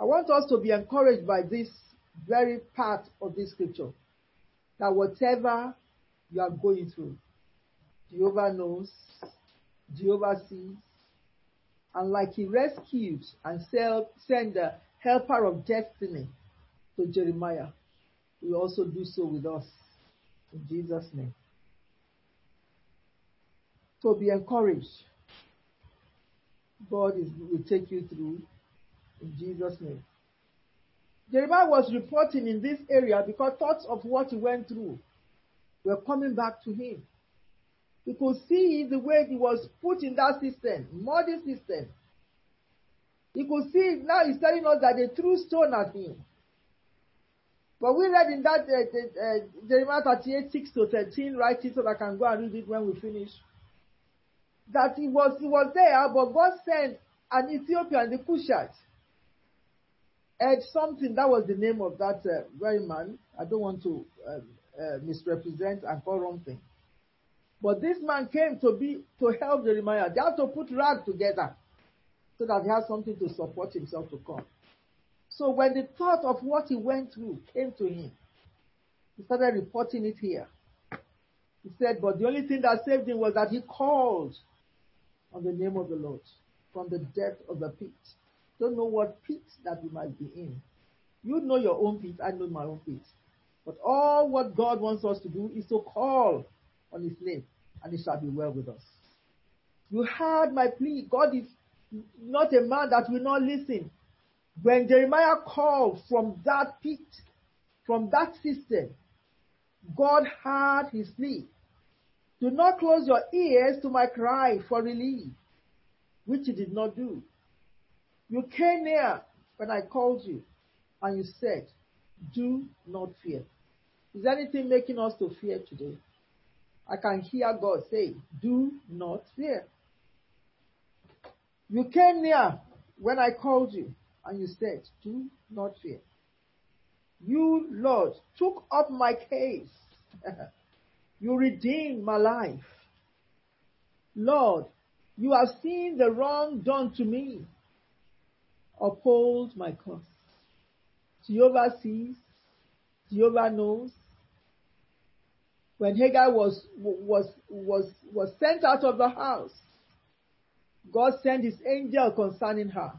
I want us to be encouraged by this very part of this scripture. That whatever you are going through, Jehovah knows, Jehovah sees, and like he rescued and sent the helper of destiny to Jeremiah, he also do so with us. In Jesus' name. So be encouraged. God is, will take you through in Jesus' name. Jeremiah was reporting in this area because thoughts of what he went through were coming back to him. He could see the way he was put in that system, muddy system. He could see now he's telling us that they threw stone at him. But we read in that uh, uh, Jeremiah 38, 6 to 13, write it so I can go and read it when we finish. That he was he was there, but God sent an Ethiopian, the Cushite, had something. That was the name of that uh, very man. I don't want to um, uh, misrepresent and call wrong thing. But this man came to be to help Jeremiah. They had to put rag together so that he had something to support himself to come. So when the thought of what he went through came to him, he started reporting it here. He said, but the only thing that saved him was that he called on the name of the Lord from the depth of the pit. Don't know what pit that we might be in. You know your own pit, I know my own pit. But all what God wants us to do is to call on his name, and it shall be well with us. You heard my plea. God is not a man that will not listen. When Jeremiah called from that pit, from that system, God heard his plea. Do not close your ears to my cry for relief, which you did not do. You came near when I called you, and you said, Do not fear. Is anything making us to fear today? I can hear God say, Do not fear. You came near when I called you, and you said, Do not fear. You, Lord, took up my case. you redeemed my life. Lord, you have seen the wrong done to me. Uphold my cause. Jehovah sees, Jehovah knows. When Hagar was, was, was, was sent out of the house, God sent his angel concerning her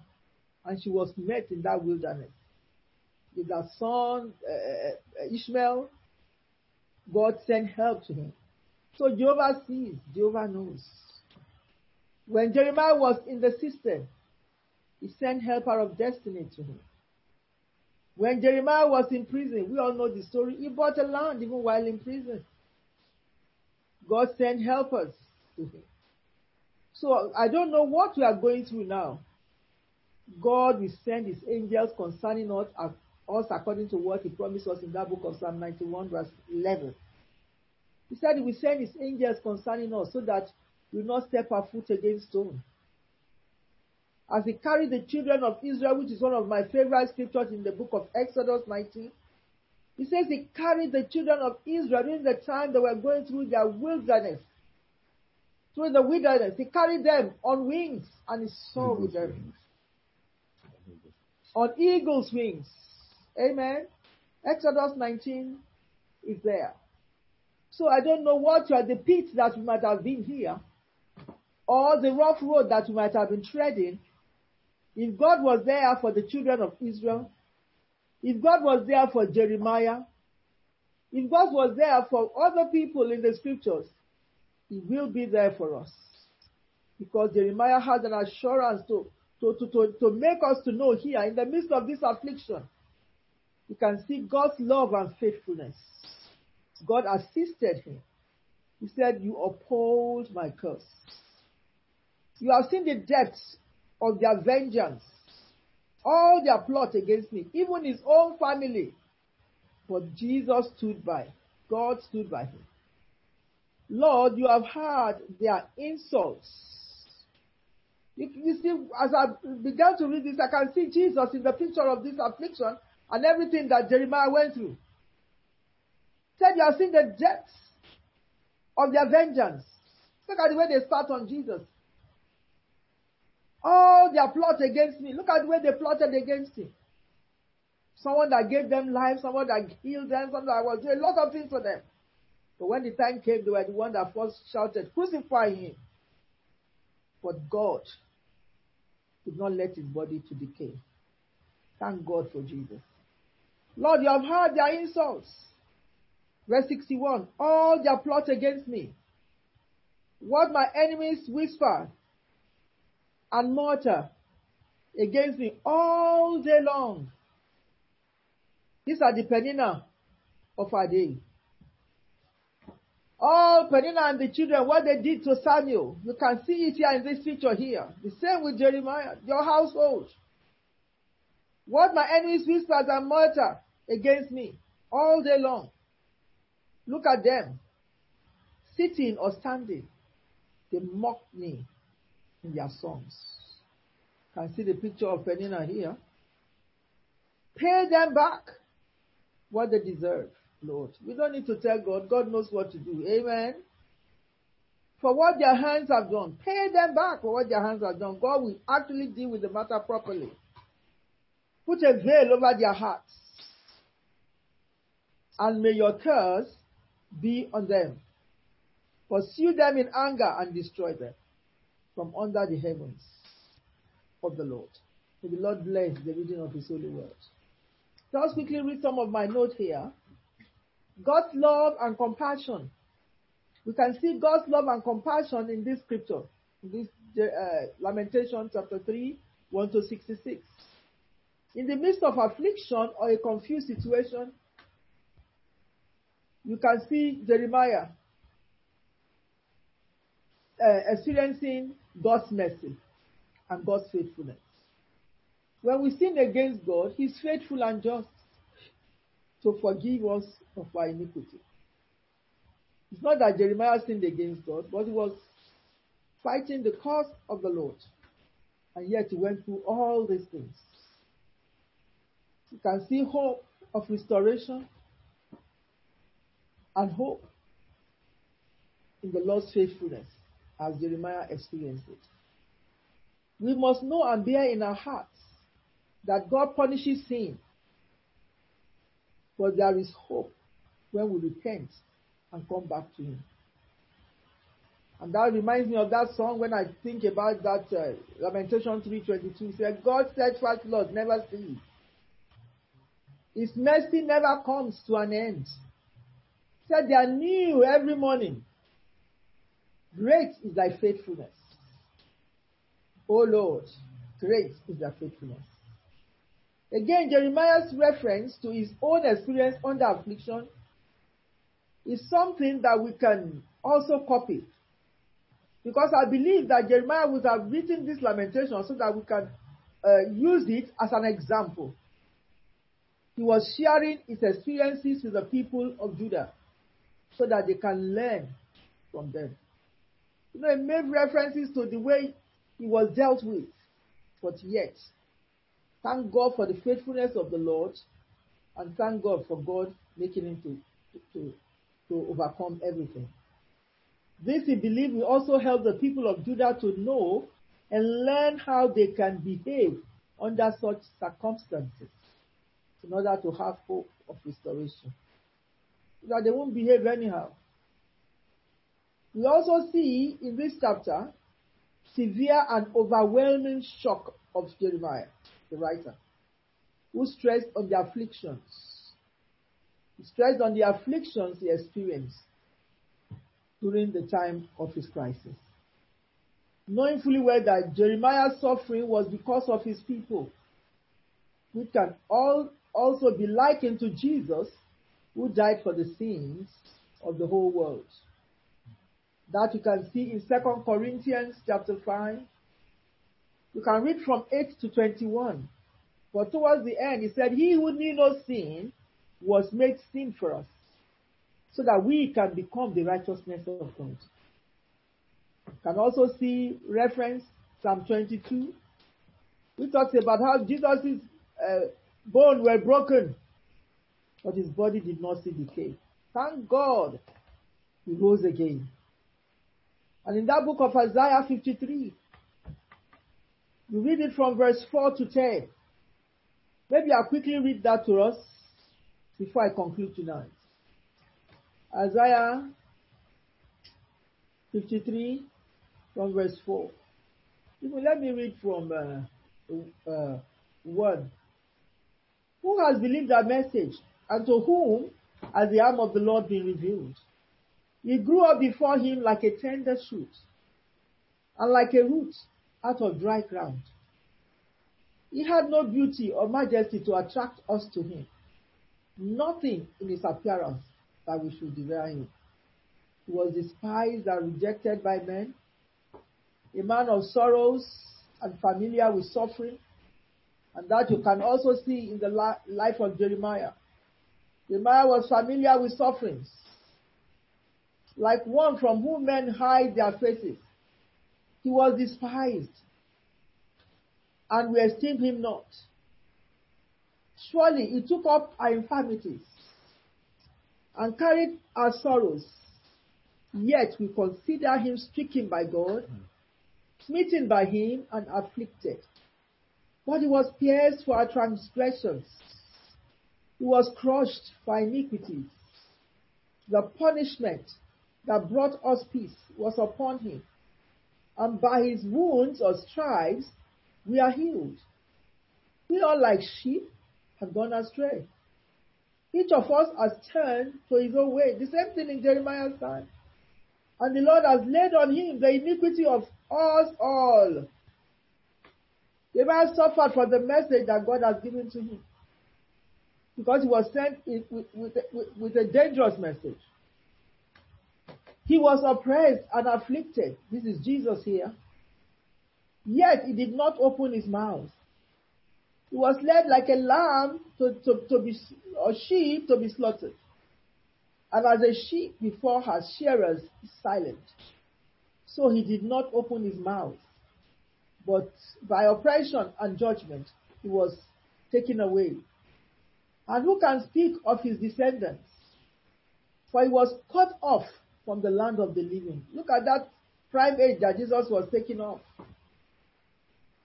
and she was met in that wilderness. With her son, uh, Ishmael, God sent help to him. So Jehovah sees, Jehovah knows. When Jeremiah was in the system, he sent helper of destiny to him. When Jeremiah was in prison, we all know the story, he bought a land even while in prison. God sent helpers to him. So I don't know what we are going through now. God will send his angels concerning us, us according to what he promised us in that book of Psalm 91 verse 11. He said he will send his angels concerning us so that we will not step our foot against stone. As he carried the children of Israel, which is one of my favorite scriptures in the book of Exodus 19, he says he carried the children of Israel during the time they were going through their wilderness. Through the wilderness. He carried them on wings and he saw with them on eagle's wings. Amen. Exodus 19 is there. So I don't know what you are the pit that you might have been here, or the rough road that you might have been treading. If God was there for the children of Israel, if God was there for Jeremiah, if God was there for other people in the scriptures, He will be there for us. Because Jeremiah has an assurance to to, to, to, to make us to know here in the midst of this affliction, you can see God's love and faithfulness. God assisted him. He said, You uphold my curse. You have seen the depths of their vengeance, all their plot against me, even his own family. But Jesus stood by. God stood by him. Lord, you have heard their insults you, you see, as I began to read this, I can see Jesus in the picture of this affliction and everything that Jeremiah went through. Said you have seen the depths of their vengeance. Look at the way they start on Jesus. All their plot against me. Look at the way they plotted against him. Someone that gave them life, someone that healed them, someone that was doing a lot of things for them. But when the time came, they were the one that first shouted, crucify him. But God did not let his body to decay. Thank God for Jesus. Lord, you have heard their insults. Verse 61, all their plot against me. what my enemies whisper and mutter against me all day long. These are the Peninnah of our day. All Peninnah and the children, what they did to Samuel, you can see it here in this picture here. The same with Jeremiah, your household. What my enemies whisper and mutter against me all day long. Look at them, sitting or standing. They mock me in their songs. Can see the picture of Peninnah here. Pay them back what they deserve, Lord. We don't need to tell God. God knows what to do. Amen. For what their hands have done, pay them back for what their hands have done. God will actually deal with the matter properly. Put a veil over their hearts. And may your curse be on them. Pursue them in anger and destroy them from under the heavens of the Lord. May the Lord bless the reading of His holy word. Let's quickly read some of my notes here. God's love and compassion. We can see God's love and compassion in this scripture, in this uh, Lamentation chapter 3, 1 to 66. In the midst of affliction or a confused situation, you can see Jeremiah uh, experiencing God's mercy and God's faithfulness. When we sin against God, He's faithful and just to forgive us of our iniquity. It's not that Jeremiah sinned against God, but he was fighting the cause of the Lord. And yet he went through all these things. You can see hope of restoration and hope in the Lord's faithfulness as Jeremiah experienced it. We must know and bear in our hearts that God punishes sin, but there is hope when we repent and come back to Him. And that reminds me of that song when I think about that uh, Lamentation 3:22. Said, "God steadfast love never ceases; His mercy never comes to an end." Said they are new every morning. Great is thy faithfulness. O Lord, great is thy faithfulness. Again, Jeremiah's reference to his own experience under affliction is something that we can also copy. Because I believe that Jeremiah would have written this lamentation so that we can uh, use it as an example. He was sharing his experiences with the people of Judah so that they can learn from them. You know, he made references to the way he was dealt with, but yet Thank God for the faithfulness of the Lord and thank God for God making him to, to, to overcome everything. This, he believed, will also help the people of Judah to know and learn how they can behave under such circumstances in order to have hope of restoration. That they won't behave anyhow. We also see in this chapter severe and overwhelming shock of Jeremiah the writer, who stressed on the afflictions. He stressed on the afflictions he experienced during the time of his crisis. Knowing fully well that Jeremiah's suffering was because of his people, which can all also be likened to Jesus, who died for the sins of the whole world. That you can see in 2 Corinthians chapter 5, you can read from 8 to 21. But towards the end, he said, He who knew no sin was made sin for us, so that we can become the righteousness of God. You can also see reference Psalm 22. We talked about how Jesus' uh, bones were broken, but his body did not see decay. Thank God he rose again. And in that book of Isaiah 53, you read it from verse 4 to 10. Maybe I'll quickly read that to us before I conclude tonight. Isaiah 53 from verse 4. Even let me read from uh, uh, 1. Who has believed our message, and to whom has the arm of the Lord been revealed? He grew up before him like a tender shoot and like a root out of dry ground. He had no beauty or majesty to attract us to him. Nothing in his appearance that we should desire him. He was despised and rejected by men, a man of sorrows and familiar with suffering, and that you can also see in the life of Jeremiah. Jeremiah was familiar with sufferings, like one from whom men hide their faces. He was despised, and we esteem him not. Surely he took up our infirmities and carried our sorrows. Yet we consider him stricken by God, smitten by him, and afflicted. But he was pierced for our transgressions. He was crushed for iniquities. The punishment that brought us peace was upon him. And by his wounds or stripes, we are healed. We are like sheep have gone astray. Each of us has turned to his own way. The same thing in Jeremiah's time. And the Lord has laid on him the iniquity of us all. Jeremiah suffered for the message that God has given to him. Because he was sent with, with, with, a dangerous message. He was oppressed and afflicted. This is Jesus here. Yet he did not open his mouth. He was led like a lamb to, to, to be, or sheep to be slaughtered. And as a sheep before her shearers is silent, so he did not open his mouth. But by oppression and judgment, he was taken away. And who can speak of his descendants? For he was cut off from the land of the living. Look at that prime age that Jesus was taken off.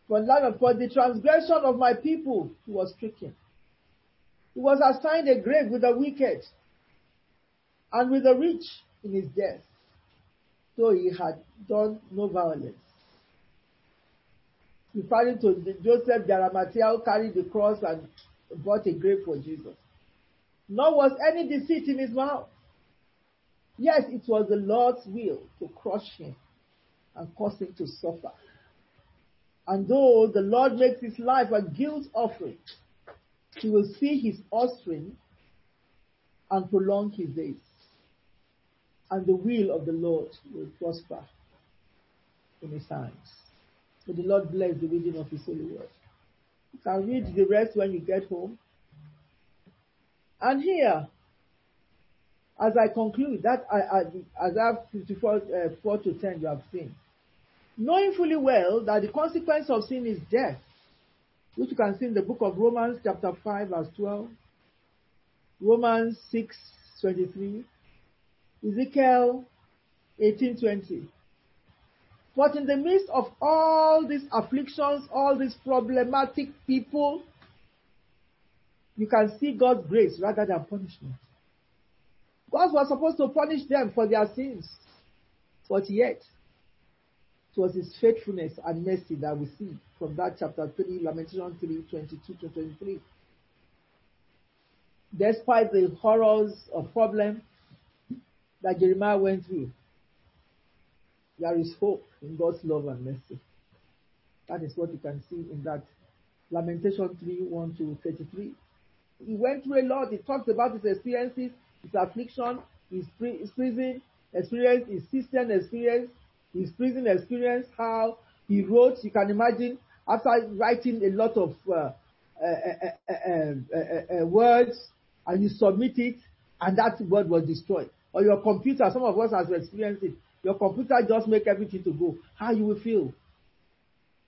For, for the transgression of my people, he was stricken. He was assigned a grave with the wicked and with the rich in his death, though he had done no violence. Referring to Joseph the Arimathea who carried the cross and bought a grave for Jesus. Nor was any deceit in his mouth. Yes, it was the Lord's will to crush him and cause him to suffer. And though the Lord makes his life a guilt offering, he will see his offspring and prolong his days. And the will of the Lord will prosper in his hands. May the Lord bless the reading of his holy word. You can read the rest when you get home. And here, as I conclude, that I, I, as I have 54 uh, 4 to 10 you have seen knowing fully well that the consequence of sin is death, which you can see in the book of Romans chapter 5 verse 12, Romans 6 23, Ezekiel 18 20. But in the midst of all these afflictions, all these problematic people, you can see God's grace rather than punishment. God was supposed to punish them for their sins, but yet it was his faithfulness and mercy that we see from that chapter 3, Lamentation 3, 22 to 23. Despite the horrors of problem that Jeremiah went through, there is hope in God's love and mercy. That is what you can see in that Lamentation 3, 1 to 33. He went through a lot. He talks about his experiences, his affliction, his, his prison experience, his Christian experience, his prison experience, how he wrote, you can imagine, after writing a lot of uh, uh, uh, words, and you submit it, and that word was destroyed. Or your computer, some of us have experienced it, your computer just make everything to go. How you will feel?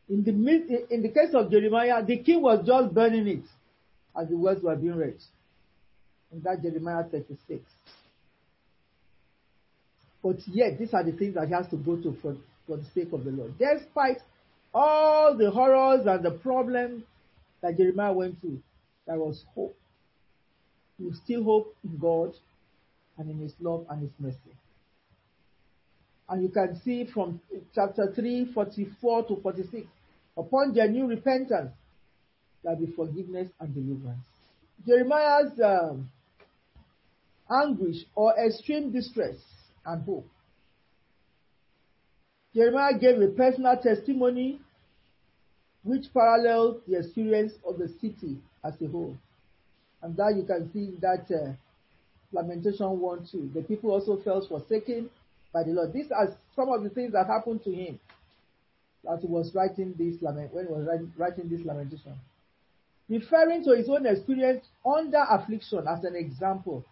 In the, in the case of Jeremiah, the king was just burning it as the words were being read. In that Jeremiah 36. But yet, these are the things that he has to go to for, for the sake of the Lord. Despite all the horrors and the problems that Jeremiah went through, there was hope. You still hope in God and in His love and His mercy. And you can see from chapter 3, 44 to 46, upon genuine repentance, there will be forgiveness and deliverance. Jeremiah's um, anguish or extreme distress and hope. Jeremiah gave a personal testimony which parallels the experience of the city as a whole. And that you can see that uh, Lamentation 1 2. The people also felt forsaken by the Lord. These are some of the things that happened to him as he was writing this lament when he was writing, writing this lamentation. Referring to his own experience under affliction as an example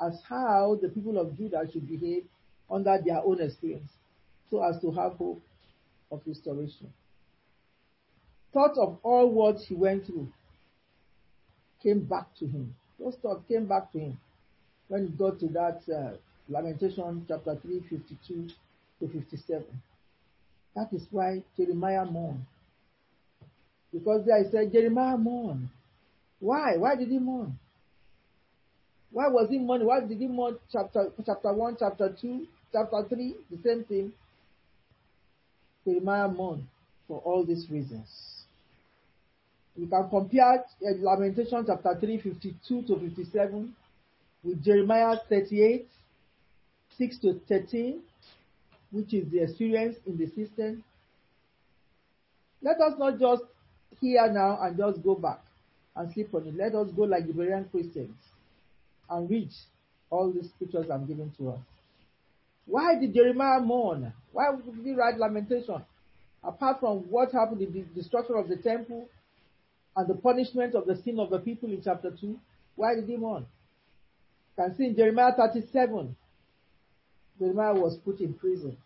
as how the people of Judah should behave under their own experience so as to have hope of restoration. Thought of all what he went through came back to him. Those thoughts came back to him when he got to that uh, Lamentation chapter 3, 52 to 57. That is why Jeremiah mourned. Because there I said, Jeremiah mourned. Why? Why did he mourn? Why was he mourning? Why did he mourn chapter, chapter 1, chapter 2, chapter 3? The same thing. Jeremiah mourned for all these reasons. You can compare uh, Lamentation chapter 3, 52 to 57 with Jeremiah 38, 6 to 13, which is the experience in the system. Let us not just hear now and just go back and sleep on it. Let us go like the Berean Christians and read all these scriptures I'm giving to us. Why did Jeremiah mourn? Why did he write lamentation? Apart from what happened, the destruction of the temple and the punishment of the sin of the people in chapter 2, why did he mourn? You can see in Jeremiah 37, Jeremiah was put in prison.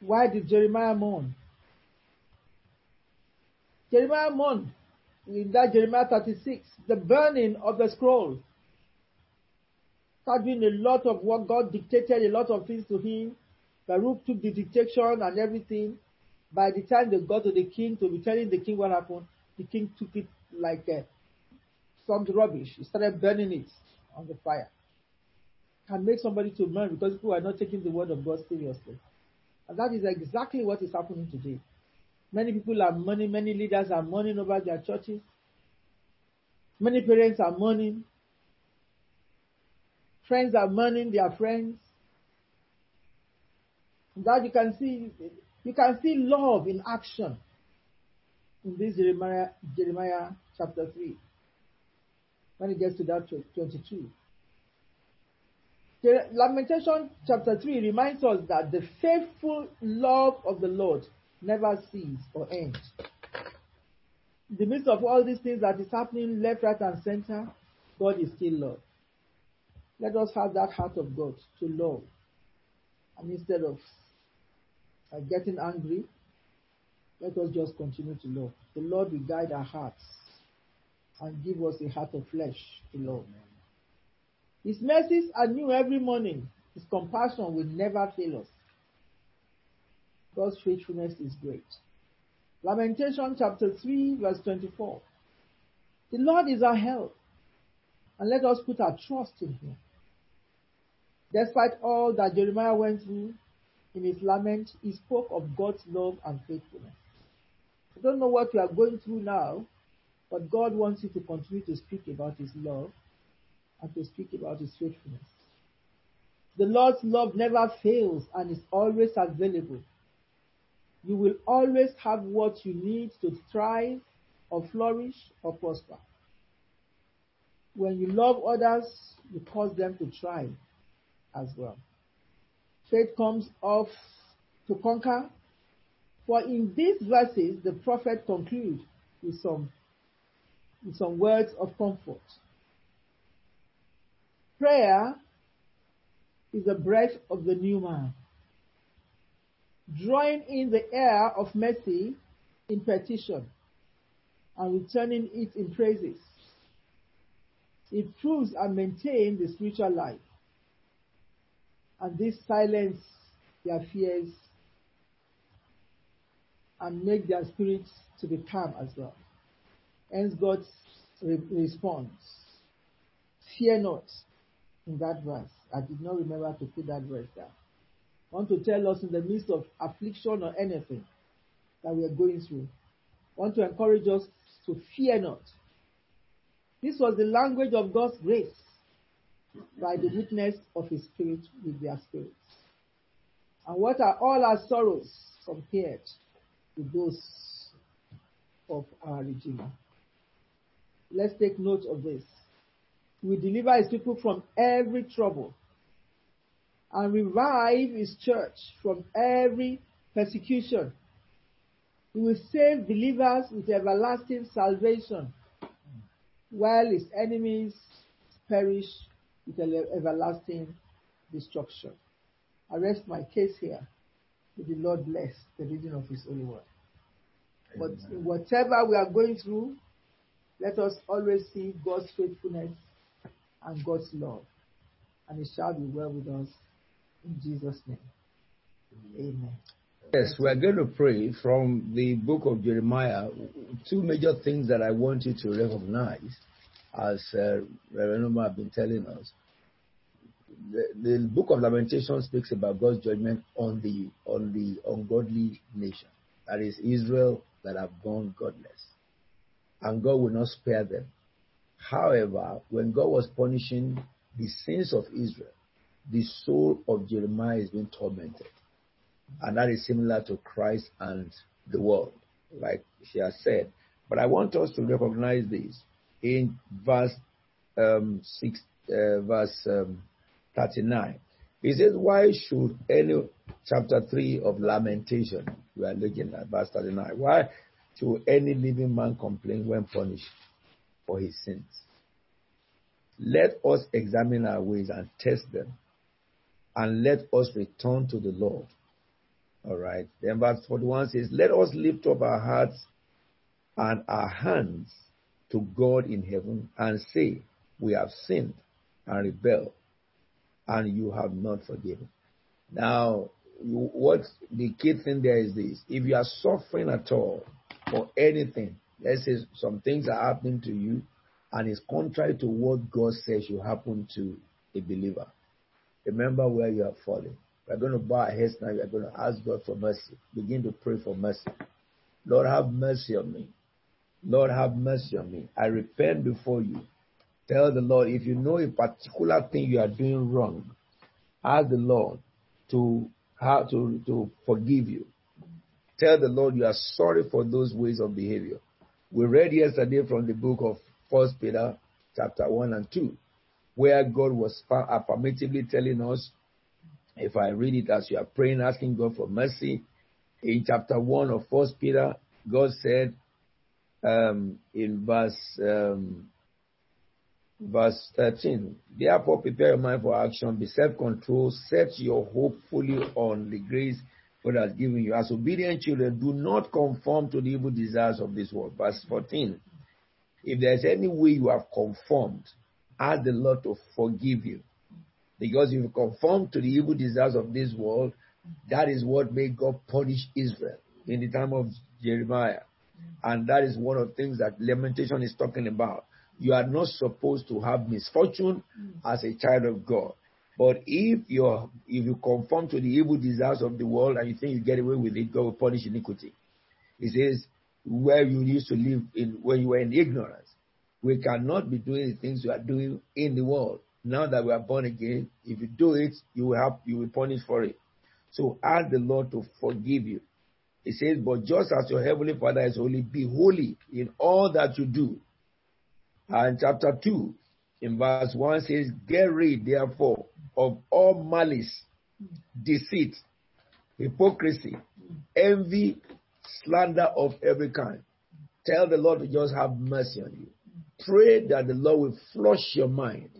Why did Jeremiah mourn? Jeremiah mourned in that Jeremiah 36, the burning of the scroll. Start doing a lot of what God dictated, a lot of things to him. Baruch took the dictation and everything. By the time they got to the king to be telling the king what happened, the king took it like uh, some rubbish. He started burning it on the fire. Can make somebody to mourn because people are not taking the word of God seriously. And that is exactly what is happening today. Many people are mourning, many leaders are mourning over their churches. Many parents are mourning. Friends are mourning their friends. That you can see, you can see love in action in this Jeremiah, Jeremiah chapter 3 when it gets to that 22. The Lamentation chapter 3 reminds us that the faithful love of the Lord never ceases or ends. In the midst of all these things that is happening left, right, and center, God is still love. Let us have that heart of God to love. And instead of uh, getting angry, let us just continue to love. The Lord will guide our hearts and give us a heart of flesh to love. His mercies are new every morning. His compassion will never fail us. God's faithfulness is great. Lamentation chapter 3, verse 24. The Lord is our help, and let us put our trust in Him. Despite all that Jeremiah went through in his lament, he spoke of God's love and faithfulness. I don't know what you are going through now, but God wants you to continue to speak about His love and to speak about His faithfulness. The Lord's love never fails and is always available. You will always have what you need to thrive or flourish or prosper. When you love others, you cause them to thrive as well. Faith comes off to conquer. For in these verses, the prophet concludes with some, with some words of comfort. Prayer is the breath of the new man, drawing in the air of mercy in petition and returning it in praises. It proves and maintains the spiritual life. And this silence their fears and make their spirits to be calm as well. Hence God's re- response. Fear not in that verse. I did not remember to put that verse down. I want to tell us in the midst of affliction or anything that we are going through. I want to encourage us to fear not. This was the language of God's grace. by the witness of his spirit with their spirits. And what are all our sorrows compared to those of our Redeemer? Let's take note of this. Will deliver his people from every trouble and revive his church from every persecution. He will save believers with everlasting salvation, while his enemies perish with everlasting destruction. I rest my case here. May the Lord bless the reading of his holy word. But whatever we are going through, let us always see God's faithfulness and God's love. And it shall be well with us in Jesus' name. Amen. Yes, we are going to pray from the book of Jeremiah. Two major things that I want you to recognize, as uh, Reverend Oma have been telling us. The, the book of Lamentation speaks about God's judgment on the on the ungodly nation, that is Israel, that have gone godless, and God will not spare them. However, when God was punishing the sins of Israel, the soul of Jeremiah is being tormented. And that is similar to Christ and the world, like she has said. But I want us to recognize this in verse um, six, uh, verse um, 39. He says, Why should any, chapter 3 of Lamentation, we are looking at verse 39, why should any living man complain when punished for his sins? Let us examine our ways and test them, and let us return to the Lord. All right. Then verse 41 says, Let us lift up our hearts and our hands to God in heaven and say, We have sinned and rebelled, and you have not forgiven. Now, what the key thing there is this if you are suffering at all for anything, let's say some things are happening to you, and it's contrary to what God says should happen to a believer. Remember where you are falling. We're going to bow our heads now. We're going to ask God for mercy. Begin to pray for mercy. Lord, have mercy on me. Lord, have mercy on me. I repent before you. Tell the Lord, if you know a particular thing you are doing wrong, ask the Lord to how to, to forgive you. Tell the Lord you are sorry for those ways of behavior. We read yesterday from the book of First Peter chapter 1 and 2, where God was affirmatively telling us, if I read it as you are praying, asking God for mercy, in chapter 1 of First Peter, God said um, in verse um, verse 13, therefore prepare your mind for action, be self-controlled, set your hope fully on the grace God has given you. As obedient children, do not conform to the evil desires of this world. Verse 14, if there's any way you have conformed, ask the Lord to forgive you. Because if you conform to the evil desires of this world, that is what made God punish Israel in the time of Jeremiah. And that is one of the things that lamentation is talking about. You are not supposed to have misfortune as a child of God. But if you if you conform to the evil desires of the world and you think you get away with it, God will punish iniquity. He says, where you used to live in when you were in ignorance. We cannot be doing the things we are doing in the world. Now that we are born again, if you do it, you will have you will punish for it. So ask the Lord to forgive you. He says, But just as your heavenly Father is holy, be holy in all that you do. And chapter 2, in verse 1 says, Get rid, therefore, of all malice, deceit, hypocrisy, envy, slander of every kind. Tell the Lord to just have mercy on you. Pray that the Lord will flush your mind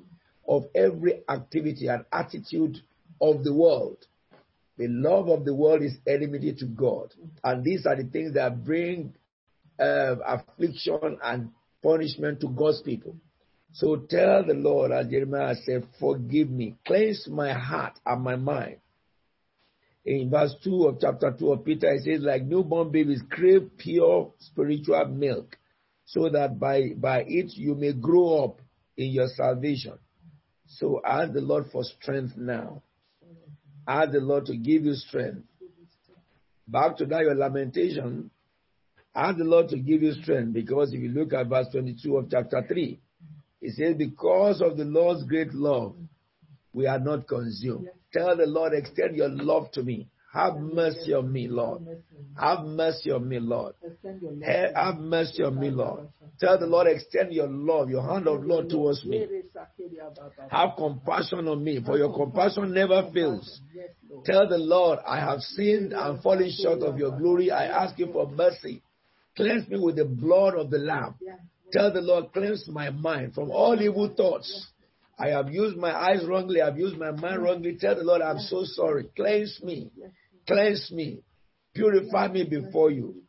of every activity and attitude of the world. The love of the world is enmity to God. And these are the things that bring uh, affliction and punishment to God's people. So tell the Lord, as Jeremiah said, forgive me, cleanse my heart and my mind. In verse 2 of chapter 2 of Peter, it says, like newborn babies, crave pure spiritual milk, so that by, by it you may grow up in your salvation. So ask the Lord for strength now. Ask the Lord to give you strength. Back to that, your lamentation. Ask the Lord to give you strength because if you look at verse 22 of chapter 3, He says, Because of the Lord's great love, we are not consumed. Yes. Tell the Lord, extend your love to me. Have mercy on me, Lord. Have mercy on me, Lord. Extend your love. Have mercy on me, Lord. Tell the Lord, extend your love, your hand of love towards me. Have compassion on me, for your compassion never fails. Tell the Lord, I have sinned and fallen short of your glory. I ask you for mercy. Cleanse me with the blood of the Lamb. Tell the Lord, cleanse my mind from all evil thoughts. I have used my eyes wrongly. I've used my mind wrongly. Tell the Lord, I'm so sorry. Cleanse me. Cleanse me. Purify me before you.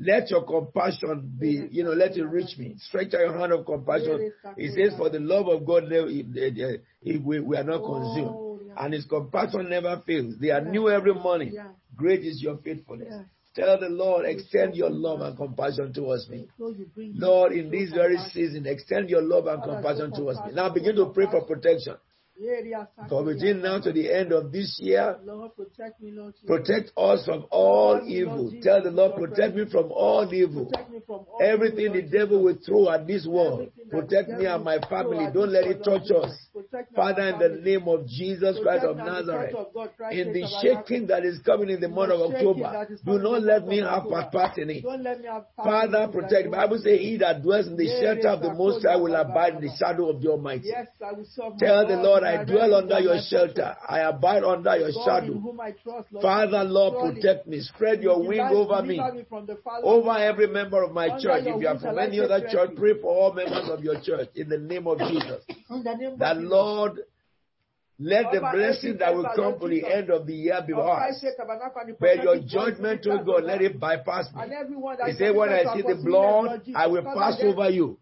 Let your compassion be, you know, let it reach me. Stretch out your hand of compassion. He says, for the love of God, never- he- he- we we are not consumed. Oh, and his compassion never fails. They are new every morning. Great is your faithfulness. Tell the Lord, extend your love and compassion towards me. Lord, in this very season, extend your love and compassion towards me. Now begin to pray for protection. For between now to the end of this year, Lord, protect me, Lord. Protect us from all evil. Tell the Lord, protect me from all evil. From all Everything the devil will throw at this world, protect me and my family. Don't let it touch us. Jesus. Protect me and Father, in the name of Jesus Christ of me Nazareth, church of God, Christ in the shaking that is coming in the month of October, do not let me have part in it. Don't let me have part Father, protect. The like Bible says, He that dwells in the shelter of the Most High will abide in the shadow of the Almighty. Yes, I will serve Tell the Lord, I dwell under your shelter. I abide under your shadow. whom I trust, Lord Father, Lord, protect me. Spread your wing over me, deliver from the fallow over every member of my church. If you are from any other church, pray for all members of your church in the name of Jesus. The That Lord, let the blessing that will come to the end of the year be ours. Christ Church Tabernacle and the But your judgment, oh God, let it bypass me. He said, when I see the blood, I will pass over you.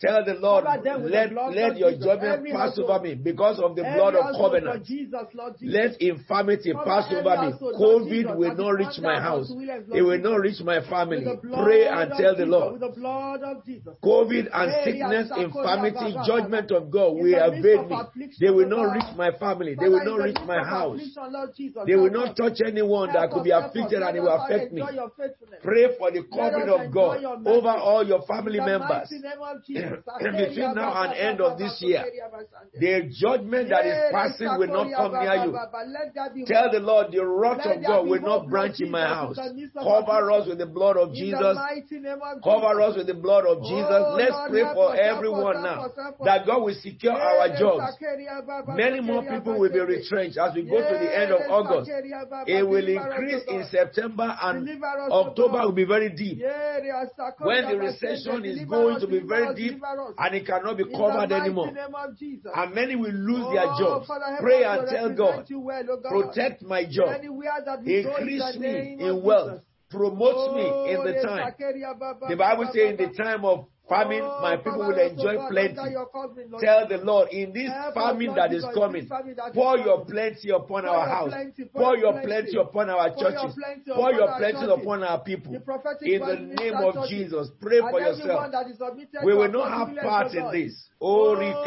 Tell the Lord, Cover them with the let, let your judgment pass over me because of the blood of covenant. Jesus, Lord Jesus. Let infirmity pass over me. COVID will not reach my house. It will not reach my family. Pray and tell the Lord. With the blood of Jesus. COVID and sickness, infirmity, judgment of God will evade me. They will not reach my family. They will not reach my house. affliction, Lord Jesus, They will not touch anyone that could be afflicted and it will affect me. enjoy your faithfulness. Pray for the us of God over all your family members. Between now and end of this year, the judgment that is passing will not come near you. Tell the Lord the wrath of God will not branch in my house. Cover us with the blood of Jesus. Cover us with the blood of Jesus. Let's pray for everyone now that God will secure our jobs. Many more people will be retrenched as we go to the end of August. It will increase in September and October will be very deep. When the recession is going to be very deep. And it cannot be covered anymore. name of Jesus. And many will lose their Oh, jobs. Pray and tell God, well, oh God. protect my job, Anywhere that we go in increase me in wealth, promote me in Oh, the time. The Bible says in the time of famine, Oh, my people will enjoy God, plenty. Tell the Lord, in this famine that is coming, this famine that is pour your plenty upon Pour our house. plenty, pour your plenty. upon our churches. Pour your plenty upon our people. In the name of. Jesus, pray for yourself. that is submitted We will not have part in this. Oh, Oh.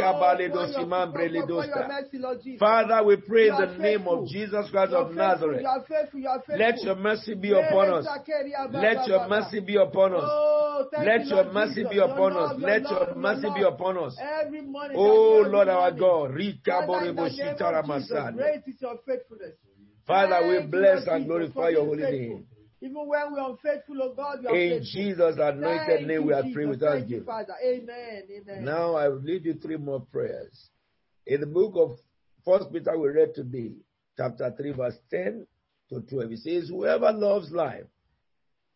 Father, we pray in the name of Jesus Christ of Nazareth. You are faithful. You are faithful. Let your mercy be upon us. Let your mercy be upon us. Oh, Let your mercy be Your upon us. Let your mercy be upon us. Oh Lord our. God, Father, in the Borebo name Shitara of Jesus, Masande. great is your faithfulness. Father, we bless and glorify your holy name. Even when we are unfaithful, oh God, you are In faithful. Jesus' anointed Thank name, we are praying with. Father. Amen. Amen. Now I will lead you three more prayers. In the book of First Peter we read today, chapter 3, verse 10 to 12, it says, Whoever loves life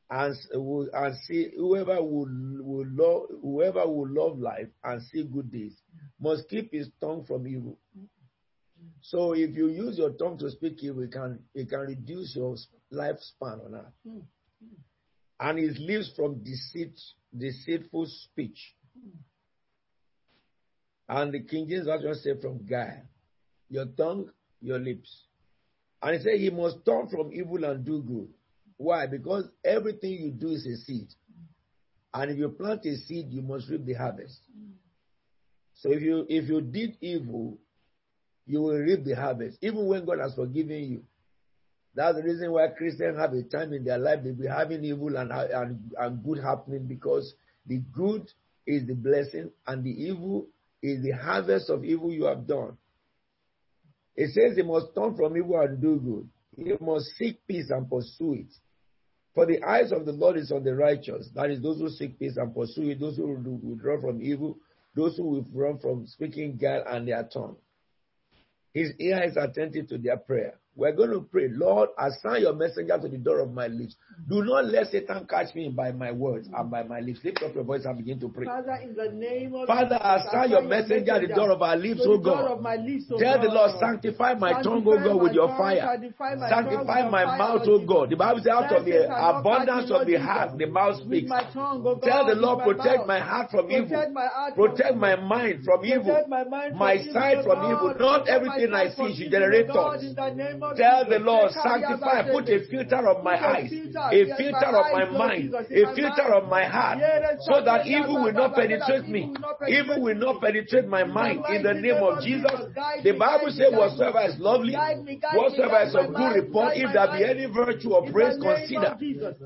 and, will, and see whoever will, will love whoever will love life and see good days must keep his tongue from evil. So if you use your tongue to speak evil, it can it can reduce your lifespan on earth. And his lips from deceit, deceitful speech. And the King James Version say from guile. Your tongue, your lips. And he said he must turn from evil and do good. Why? Because everything you do is a seed. And if you plant a seed, you must reap the harvest. So if you if you did evil, you will reap the harvest, even when God has forgiven you. That's the reason why Christians have a time in their life they be having evil and, and, and good happening because the good is the blessing and the evil is the harvest of evil you have done. It says he must turn from evil and do good. He must seek peace and pursue it. For the eyes of the Lord is on the righteous. That is those who seek peace and pursue it, those who withdraw from evil, those who withdraw from speaking guile and their tongue. His ear is attentive to their prayer. We're going to pray, Lord, assign your messenger to the door of my lips. Do not let Satan catch me by my words and by my lips. Lift up your voice and begin to pray. Father, in the name of Father, assign your messenger at the door of our lips, O God. lips, O Tell the Lord, sanctify my tongue, O God, with your fire. sanctify my Sanctify my mouth, O God. The Bible says, out of the Let Satan not abundance of the heart, the mouth speaks. tongue, God, Tell the Lord, protect my heart from evil. Protect my heart Protect my mind from evil. My mind from evil, sight from evil. Not everything I see should generate thoughts. In the name of Tell the Lord, sanctify, put a filter on my eyes, a filter on my mind, a filter on my heart, so that evil will not Baba, so that penetrate me. Evil will not penetrate my mind in the name of Jesus. The Bible says, whatsoever is lovely, Guide me, guide me, whatsoever is of good report, if there be any virtue or praise, consider.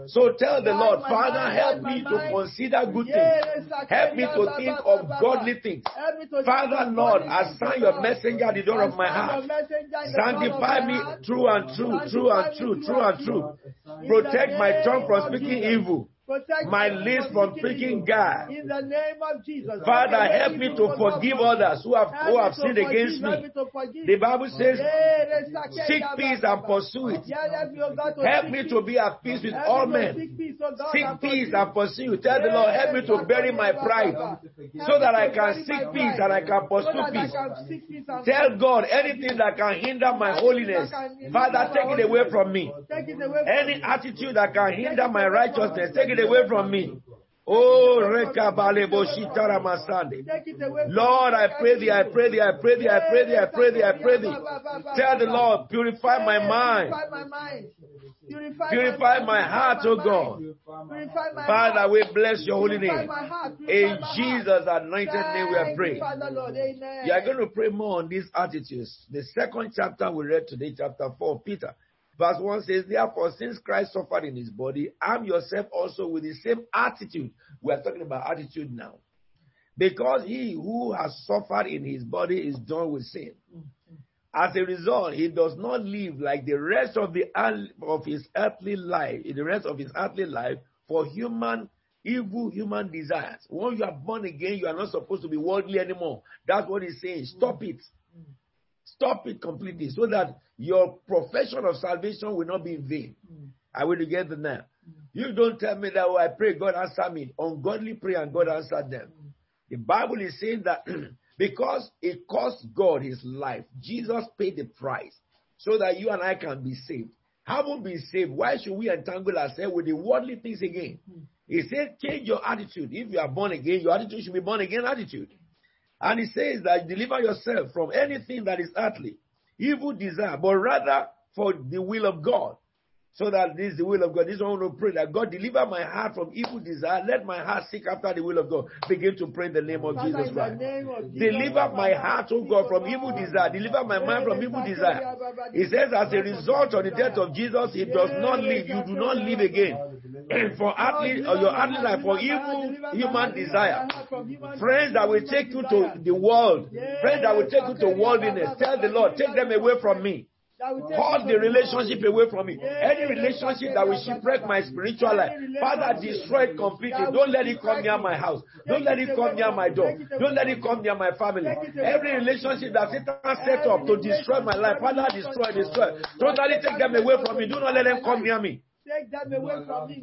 So tell the Lord, Father, help me to consider good things. Help me to think of godly things. Help me to think Father, Lord, assign your messenger at the door of my heart. your messenger in the door of Sanctify me. True and true, true and true, true and true. Protect my tongue from speaking evil. My lips from speaking. God. In the name of Jesus. Father, help me to forgive others who have, who have sinned against me. me to forgive. The Bible says, seek peace and pursue it. Help me, to Help seek me peace. to be at peace with all men. seek peace, O God, Seek and pursue. pursue. Tell the Lord, help me to bury my pride so that I can seek peace and I can pursue peace. can seek peace and Tell God anything that can hinder my holiness. Father, take it away from me. Take it away from Any attitude that can hinder my righteousness, take it away from me. Oh, Rekabalebo Shitara Masande. Take it away from Lord. I pray thee, I pray thee, I pray thee, I pray thee, I pray thee, I pray thee. Tell the Lord, purify my mind. Purify my. Purify, Purify my, my heart, O God. Purify my Father, we bless your holy name. my heart. Purify In. Jesus' anointed name we are praying. Father Lord. Amen. You are going to pray more on these attitudes. The second chapter we read today, chapter 4, Peter. Verse 1 says, Therefore, since Christ suffered in his body, arm yourself also with the same attitude. We are talking about attitude now. Because he who has suffered in his body is done with sin. As a result, he does not live like the rest of the of his earthly life, in the rest of his earthly life, for human evil human desires. Once you are born again, you are not supposed to be worldly anymore. That's what he's saying. Stop it. Stop it completely so that your profession of salvation will not be in vain. I will get the now. Hmm. You don't tell me that oh, I pray, God answer me. Ungodly prayer and God answer them. Hmm. The Bible is saying that because it cost God his life, Jesus paid the price so that you and I can be saved. Haven't been saved. Why should we entangle ourselves with the worldly things again? Hmm. He said, change your attitude. If you are born again, your attitude should be born again attitude. And he says that deliver yourself from anything that is earthly, evil desire, but rather for the will of God. So that this is the will of God. This is what I want to pray that God deliver my heart from evil desire. Let my heart seek after the will of God. Begin to pray in the name of Father, Jesus Christ. of Deliver my heart, oh God, from evil desire. Deliver my mind from evil desire. He says, as a result of the death of Jesus, he does not live. You do not live again. for earthly, or your earthly life, for evil human desire. Friends that will take you to the world, friends that will take you to worldliness, tell the Lord, take them away from me. Hold the relationship away from me. Any relationship that will shipwreck my spiritual life, Father, destroy it completely. Don't let it come near my house. Don't let it come near my door. Don't let it come near my family. Every relationship that Satan set up to destroy my life, Father, destroy, destroy. Totally take them away from me. Do not let them come near me.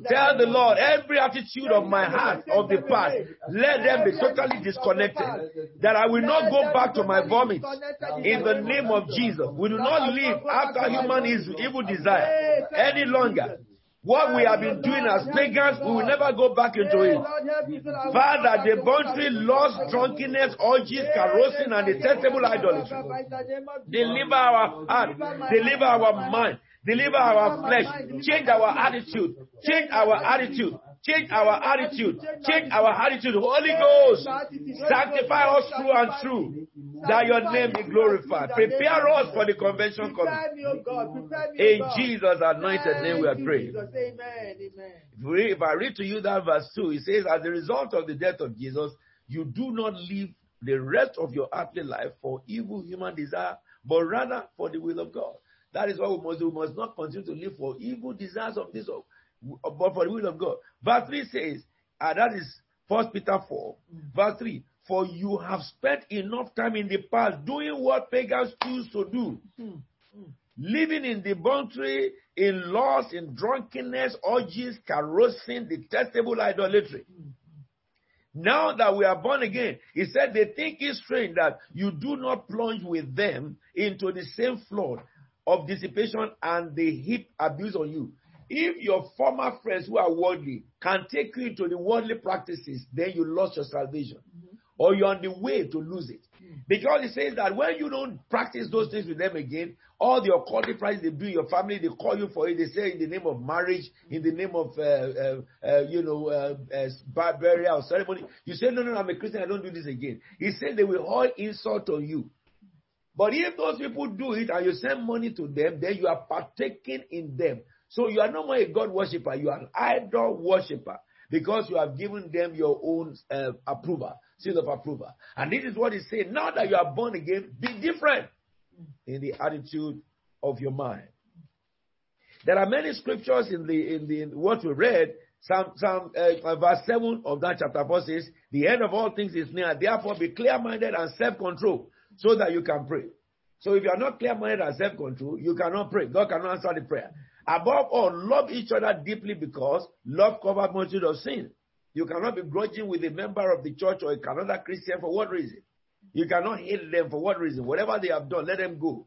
Tell the Lord every attitude of my heart of the past, let them be totally disconnected. That I will not go back to my vomit. In the name of Jesus, we do not live after human evil desire any longer. What we have been doing as pagans, we will never go back into it. Father, the debauchery, lust, drunkenness, orgies, carousing, and detestable idolatry. Deliver our heart, deliver our mind, deliver our flesh, change our attitude, change our attitude, change our attitude, change our attitude. Holy Ghost, sanctify us through and through, that your name be glorified. Prepare us for the convention coming. In Jesus' anointed name we are praying. If, if I read to you that verse 2, it says, As a result of the death of Jesus, you do not live the rest of your earthly life for evil human desire, but rather for the will of God. That is what we must do. We must not continue to live for evil desires of this, but for the will of God. Verse 3 says, and that is First Peter 4, mm. verse 3. For you have spent enough time in the past doing what pagans choose to do. Mm. Mm. Living in debauchery, in lust, in drunkenness, orgies, carousing, detestable idolatry. Now that we are born again, he said they think it's strange that you do not plunge with them into the same flood of dissipation and they heap abuse on you. If your former friends who are worldly can take you into the worldly practices, then you lost your salvation. Or you're on the way to lose it. Because it says that when you don't practice those things with them again, all the occultic practices they do in your family, they call you for it. They say in the name of marriage, in the name of, uh, uh, uh, you know, uh, burial ceremony. You say, no, no, no, I'm a Christian. I don't do this again. He said they will all insult on you. But if those people do it and you send money to them, then you are partaking in them. So you are no more a God worshiper, you are an idol worshiper because you have given them your own uh, approval, seal of approval. And this is what he said. Now that you are born again, be different in the attitude of your mind. There are many scriptures in the in the in what we read. Some some uh, verse seven of that chapter four says, "The end of all things is near. Therefore, be clear-minded and self-control, so that you can pray." So, if you are not clear-minded and self-control, you cannot pray. God cannot answer the prayer. Above all, love each other deeply because love covers multitude of sin. You cannot be grudging with a member of the church or another Christian for what reason? You cannot hate them for what reason? Whatever they have done, let them go.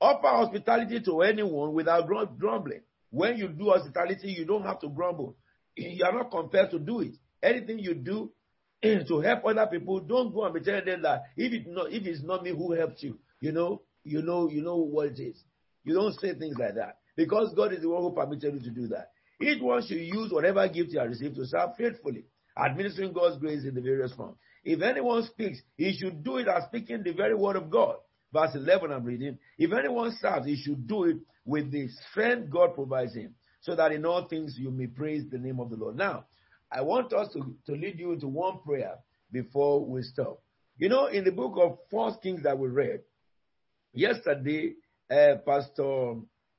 Offer hospitality to anyone without grumbling. When you do hospitality, you don't have to grumble. You are not compelled to do it. Anything you do to help other people, don't go and be telling them that if not if it's not me who helped you, you know, you know, you know what it is. You don't say things like that. Because God is the one who permitted you to do that. Each one should use whatever gift you have received to serve faithfully, administering God's grace in the various forms. If anyone speaks, he should do it as speaking the very word of God. Verse 11, I'm reading. If anyone serves, he should do it with the strength God provides him, so that in all things you may praise the name of the Lord. Now, I want us to, to lead you into one prayer before we stop. You know, in the book of First Kings that we read, yesterday, uh, Pastor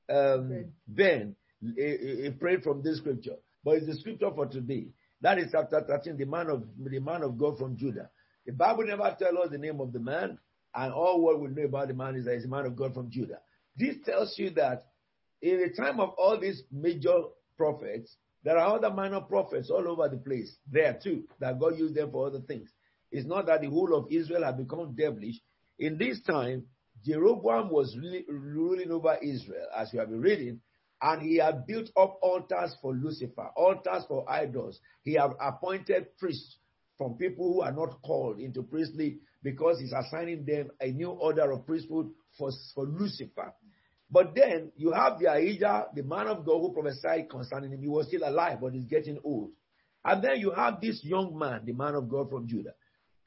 um, Ben he, he prayed from this scripture, but it's the scripture for today. That is chapter 13, the man of the man of God from Judah. The Bible never tells us the name of the man, and all what we know about the man is that he's a man of God from Judah. This tells you that in the time of all these major prophets, there are other minor prophets all over the place there too, that God used them for other things. It's not that the whole of Israel had become devilish. In this time, Jeroboam was ruling over Israel, as we have been reading, and he had built up altars for Lucifer, altars for idols. He had appointed priests from people who are not called into priestly because he's assigning them a new order of priesthood for, for Lucifer. But then you have the Ahijah, the man of God who prophesied concerning him. He was still alive, but he's getting old. And then you have this young man, the man of God from Judah.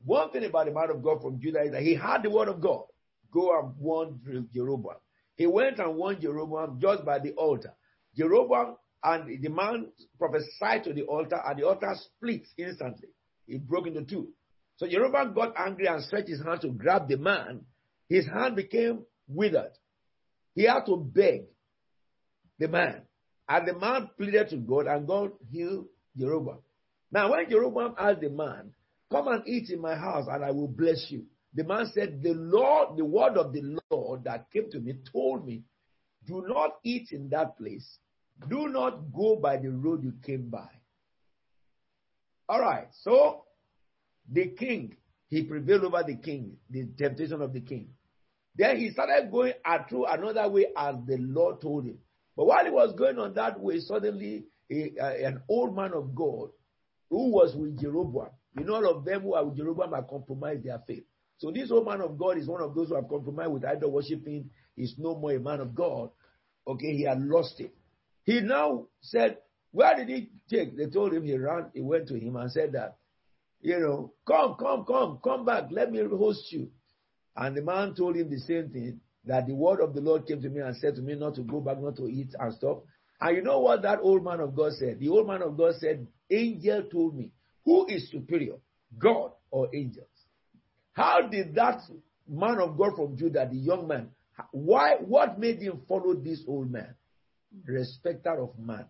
One thing about the man of God from Judah is that he had the word of God. Go and warn Jeroboam. He went and warned Jeroboam just by the altar. Jeroboam and the man prophesied to the altar, and the altar split instantly. It broke into two. So Jeroboam got angry and stretched his hand to grab the man. His hand became withered. He had to beg the man. And the man pleaded to God, and God healed Jeroboam. Now, when Jeroboam asked the man, Come and eat in my house, and I will bless you. The man said, The Lord, the word of the Lord that came to me told me, Do not eat in that place. Do not go by the road you came by. All right, so the king, he prevailed over the king, the temptation of the king. Then he started going through another way as the Lord told him. But while he was going on that way, suddenly an old man of God who was with Jeroboam, you know, all of them who are with Jeroboam have compromised their faith. So this old man of God is one of those who have compromised with idol worshiping. He's no more a man of God. Okay, he had lost it. He now said, Where did he take? They told him he ran, he went to him and said that, you know, come, come, come, come back, let me host you. And the man told him the same thing that the word of the Lord came to me and said to me not to go back, not to eat and stuff. And you know what that old man of God said? The old man of God said, Angel told me, who is superior, God or angels? How did that man of God from Judah, the young man, why, what made him follow this old man? Respecter of man.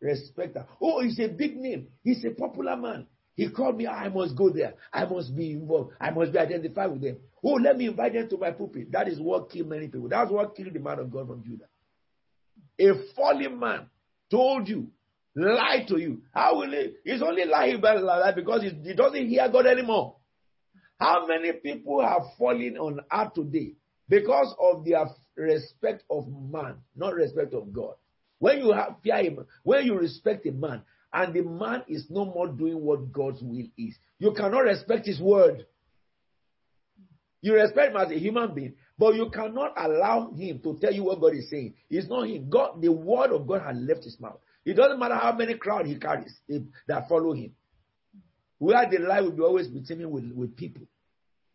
Respecter. Oh, he's a big name. He's a popular man. He called me, I must go there. I must be involved. I must be identified with them. Oh, let me invite them to my pulpit. That is what killed many people. That's what killed the man of God from Judah. A fallen man told you, lied to you. How will he? He's only lying because he doesn't hear God anymore. How many people have fallen on earth today because of their respect of man, not respect of God? When you have fear him, when you respect a man, and the man is no more doing what God's will is, you cannot respect his word. You respect him as a human being, but you cannot allow him to tell you what God is saying. It's not him. God, the word of God has left his mouth. It doesn't matter how many crowd he carries eh, that follow him. Where the lie will be always be teaming with, with people.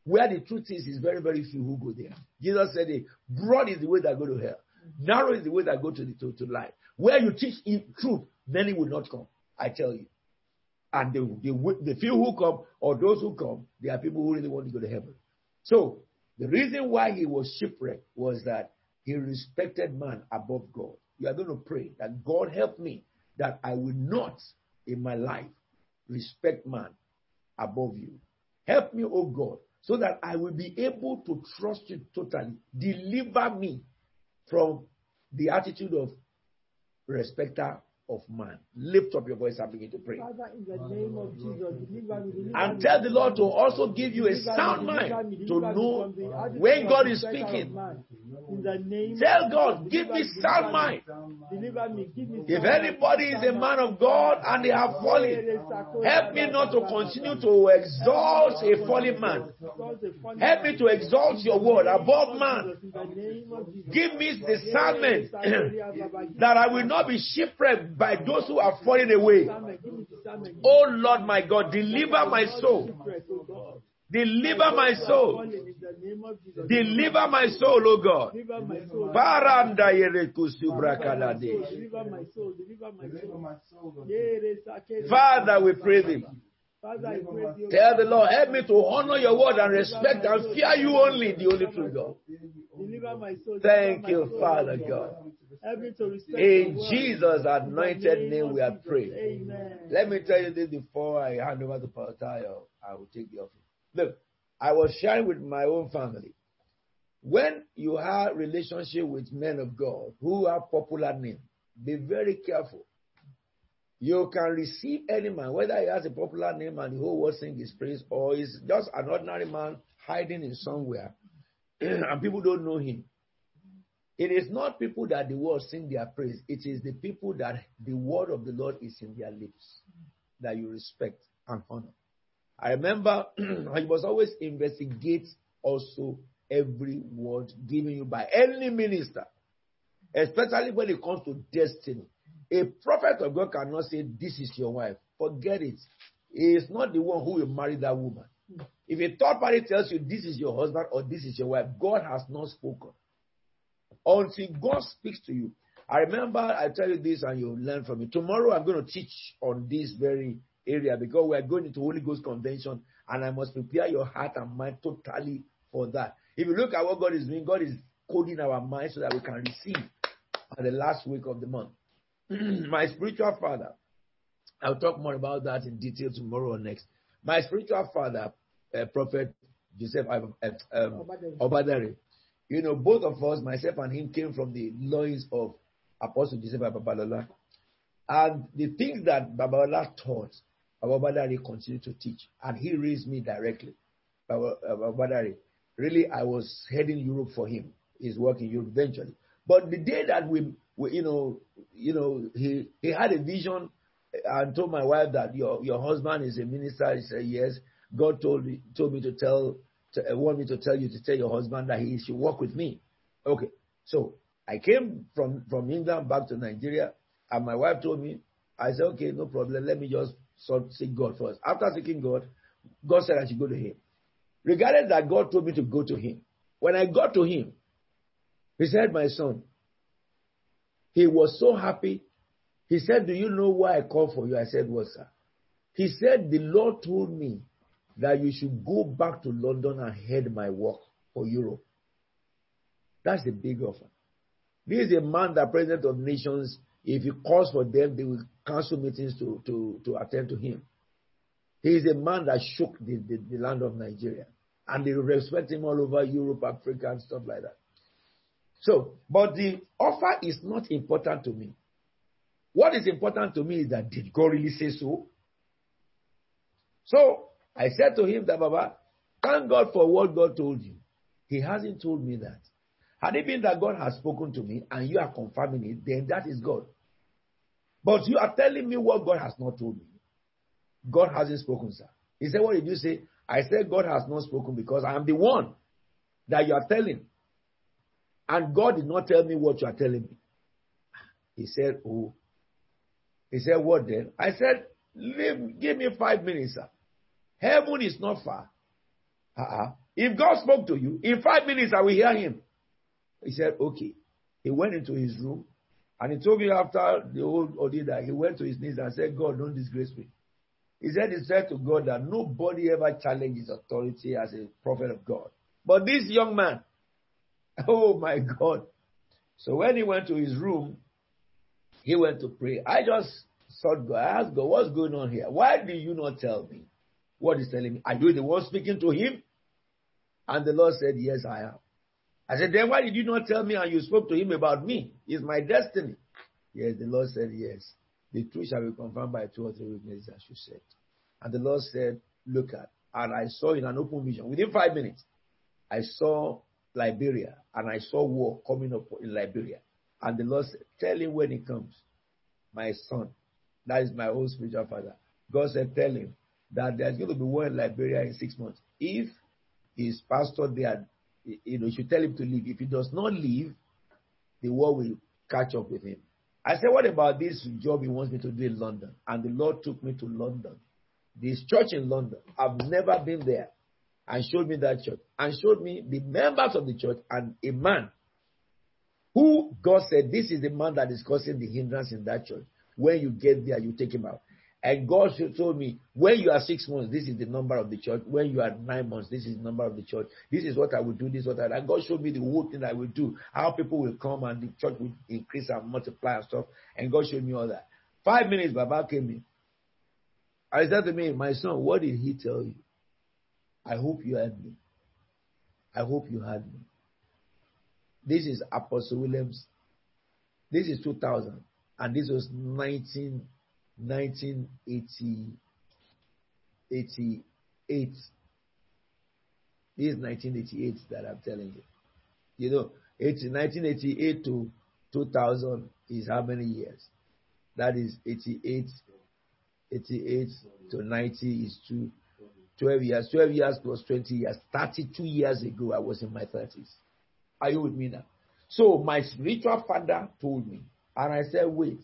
Where the truth is, is very, very few who go there. Jesus said, eh, broad is the way that go to hell. Narrow is the way that go to, the, to, to life. Where you teach truth, many will not come. I tell you. And the, the, the few who come, or those who come, they are people who really want to go to heaven. So, the reason why he was shipwrecked was that he respected man above God. You are going to pray that God help me that I will not in my life respect man above you. Help me, oh God, so that I will be able to trust you totally. Deliver me from the attitude of respecter of man. Lift up your voice and begin to pray. Father, in the name of Jesus, deliver me, deliver And tell the Lord to also give you a sound mind to know when God is speaking. In the name Tell God, give me sound mind. Deliver me, give me If anybody is a man of God and they have fallen, help me not to continue to exalt a fallen man. Help me to exalt your word above man. Give me discernment that I will not be shipwrecked by those who are falling away. Oh Lord my God, deliver my soul. Deliver my soul. Deliver my soul, oh God. Baranda. Father, we pray thee. Father, I praise you. Tell the Lord, help me to honor your word and respect and fear you only, the only true God. Thank you, Father God. Help me to respect In. Jesus' anointed name we are praying. Amen. Let me tell you this before I hand over to Pastor I will take the office. Look, I was sharing with my own family. When you have relationship with men of God who have popular name, be very careful. You can receive any man, whether he has a popular name and the whole world sing his praise, or he's just an ordinary man hiding in somewhere, and people don't know him. It is not people that the world sing their praise. It is the people that the word of the Lord is in their lips that you respect and honor. I remember I must always investigate also every word given you by any minister, especially when it comes to destiny. A prophet of God cannot say, This is your wife. Forget it. He is not the one who will marry that woman. If a third party tells you this is your husband or this is your wife, God has not spoken. Until God speaks to you. I remember I tell you this and you'll learn from it. Tomorrow I'm going to teach on this very area because we are going into Holy Ghost Convention and I must prepare your heart and mind totally for that. If you look at what God is doing, God is coding our minds so that we can receive at the last week of the month. My spiritual father, I'll talk more about that in detail tomorrow or next. My spiritual father, uh, Prophet Joseph uh, um, Obadare, you know, both of us, myself and him, came from the loins of Apostle Joseph Babalola. And the things that Babalola taught, Babadari continued to teach. And he raised me directly. Babadari. Uh, really, I was heading Europe for him. He's working Europe eventually. But the day that we, we, you know, you know, he, he had a vision and told my wife that your, your husband is a minister. He said, yes. God told told me to tell, to, uh, want me to tell you to tell your husband that he should work with me. Okay. So I came from, from England back to Nigeria and my wife told me, I said, okay, no problem. Let me just sort, seek God first. After seeking God, God said I should go to him. Regardless that God told me to go to him. When I got to him, he said, my son, he was so happy. He said, do you know why I called for you? I said, what, sir? He said, the Lord told me that you should go back to London and head my work for Europe. That's the big offer. This is a man, that president of nations. If he calls for them, they will cancel meetings to, to, to attend to him. He is a man that shook the, the, the land of Nigeria. And they respect him all over Europe, Africa, and stuff like that. So, but the offer is not important to me. What is important to me is that did God really say so? So I said to him that Baba, thank God for what God told you. He hasn't told me that. Had it been that God has spoken to me and you are confirming it, then that is God. But you are telling me what God has not told me. God hasn't spoken, sir. He said, What did you say? I said, God has not spoken because I am the one that you are telling. And God did not tell me what you are telling me. He said, Oh. He said, What then? I said, Leave, Give me five minutes, sir. Heaven is not far. Uh-uh. If God spoke to you, in five minutes I will hear him. He said, Okay. He went into his room and he told me after the whole ordeal that he went to his knees and said, God, don't disgrace me. He said he said to God that nobody ever challenges authority as a prophet of God. But this young man, oh my God. So when he went to his room, he went to pray. I just sought God. I asked God, what's going on here? Why did you not tell me what he's telling me? Are you the one speaking to him? And the Lord said, Yes, I am. I said, Then why did you not tell me and you spoke to him about me? It's my destiny. Yes, the Lord said, Yes. The truth shall be confirmed by two or three witnesses, as you said. And the Lord said, Look at. And I saw in an open vision, within five minutes, I saw Liberia and I saw war coming up in Liberia. And the Lord said, Tell him when he comes, my son. That is my own spiritual father. God said, Tell him that there's going to be war in Liberia in six months. If his pastor there, you know, you should tell him to leave. If he does not leave, the war will catch up with him. I said, What about this job he wants me to do in London? And the Lord took me to London. This church in London. I've never been there. And showed me that church. And showed me the members of the church and a man who God said, This is the man that is causing the hindrance in that church. When you get there, you take him out. And God told me, when you are six months, this is the number of the church. When you are nine months, this is the number of the church. This is what I will do, this is what I And God showed me the whole thing I will do, how people will come and the church will increase and multiply and stuff. And God showed me all that. Five minutes, Baba came in. I said to me, my son, what did he tell you? I hope you heard me. I hope you heard me. This is Apostle Williams. This is 2000. And this was 19, 1988. This is 1988 that I'm telling you. You know, 1988 to 2000 is how many years? That is 88, 88 to 90 is two, 12 years. 12 years plus 20 years. 32 years ago, I was in my 30s. Are you with me now? So my spiritual father told me, and I said, wait,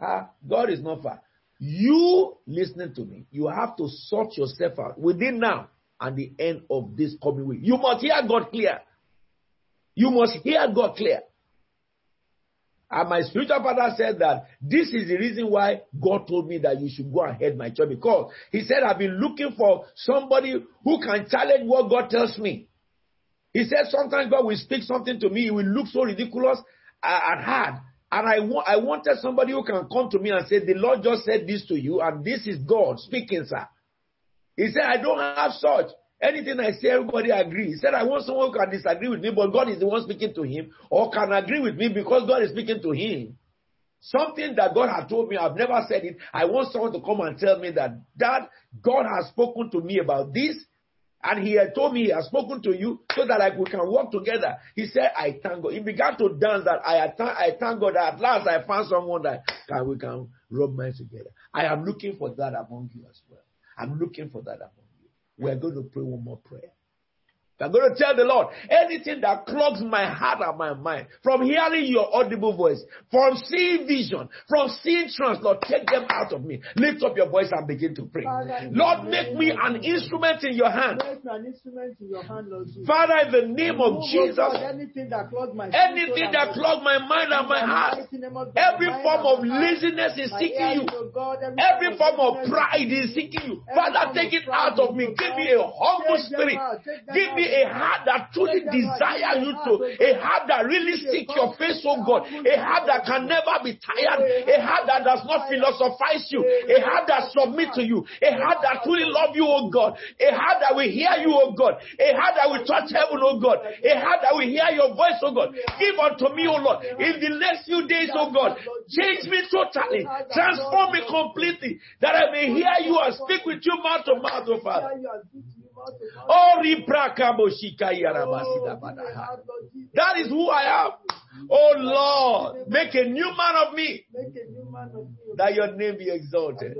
ah, God is not far. You listening to me, you have to sort yourself out within now and the end of this coming week. You must hear God clear. You must hear God clear. And my spiritual father said that this is the reason why God told me that you should go and head my church because he said, I've been looking for somebody who can challenge what God tells me. He said sometimes God will speak something to me, it will look so ridiculous and hard. And I, wa- I wanted somebody who can come to me and say, The Lord just said this to you, and this is God speaking, sir. He said, I don't have such. Anything I say, everybody agrees. He said, I want someone who can disagree with me, but God is the one speaking to him, or can agree with me because God is speaking to him. Something that God had told me, I've never said it. I want someone to come and tell me that, that God has spoken to me about this, and he had told me he has spoken to you so that like we can work together. He said, I thank God. He began to dance that I, I thank God that at last I found someone that can, we can rub minds together. I am looking for that among you as well. I'm looking for that among you. We're going to pray one more prayer. I'm going to tell the Lord anything that clogs my heart and my mind from hearing your audible voice, from seeing vision, from seeing trance, Lord, take them out of me. Lift up your voice and begin to pray. Father, Lord, make me an instrument in your hand. An instrument in your hand, Lord Jesus. Father, in the name of Jesus, anything that clogs my anything that clogs my mind and my heart, mighty name of Jesus, every form of and my heart, laziness is seeking you. Every form of pride is seeking you. Father, take it out of me. Give me a humble spirit. out, take them Give me a heart that truly Take them out, desire you to. A heart that really Give me a seek your face, oh God. A heart that can never be tired. A heart that does not philosophize you. A heart that submit to you. A heart that truly love you, oh God. A heart that will hear you, oh God. A heart that will touch heaven, oh God. A heart that will hear your voice, oh God. Give unto me, oh Lord. In the next few days, oh God. Change me totally. Transform me completely. That I may hear you and speak with you mouth to mouth, oh Father. Oh, That is who I am. Oh Lord, make a new man of me. Make a new man of me. That your name be exalted.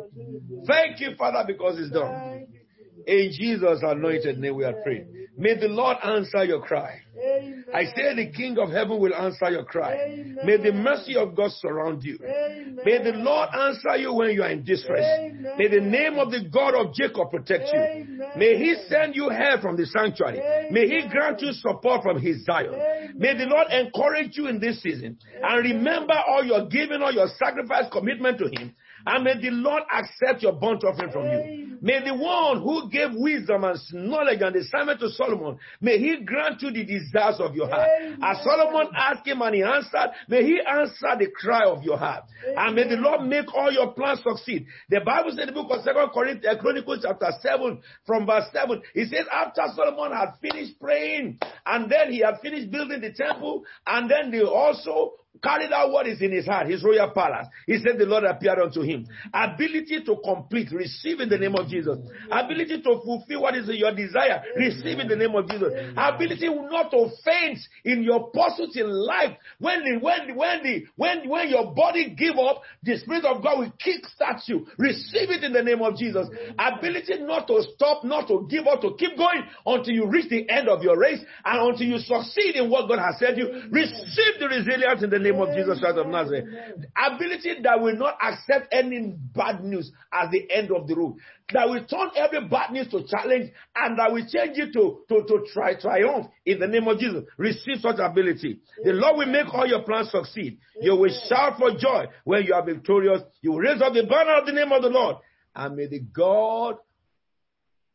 Thank you, Father, because it's done. Thank you, Jesus. In Jesus' anointed name we are praying. May the Lord answer your cry. Amen. I say the King of heaven will answer your cry. Amen. May the mercy of God surround you. Amen. May the Lord answer you when you are in distress. Amen. May the name of the God of Jacob protect you. Amen. May he send you help from the sanctuary. Amen. May he grant you support from his Zion. Amen. May the Lord encourage you in this season. And remember all your giving, all your sacrifice, commitment to him. And may the Lord accept your burnt offering from you. May the one who gave wisdom and knowledge and discernment to Solomon, may he grant you the desires of your heart. As Solomon asked him and he answered, may he answer the cry of your heart. And may the Lord make all your plans succeed. The Bible says in the book of Second Corinthians, uh, Chronicles chapter 7, from verse 7, it says, after Solomon had finished praying, and then he had finished building the temple, and then they also carried out what is in his heart, his royal palace. He said the Lord appeared unto him. Ability to complete, receive in the name of Jesus. Ability to fulfill what is your desire, receive in the name of Jesus. Ability not to faint in your pursuit in life. When the, when the, when the, when, when your body give up, the Spirit of God will kickstart you. Receive it in the name of Jesus. Ability not to stop, not to give up, to keep going until you reach the end of your race and until you succeed in what God has said you. Receive the resilience in the name of Jesus Christ of Nazareth. The Ability that will not accept any bad news as the end of the road. That will turn every bad news to challenge and that will change it to, to, to try triumph in the name of Jesus. Receive such ability. The Lord will make all your plans succeed. You will shout for joy when you are victorious. You will raise up the banner of the name of the Lord. And may the God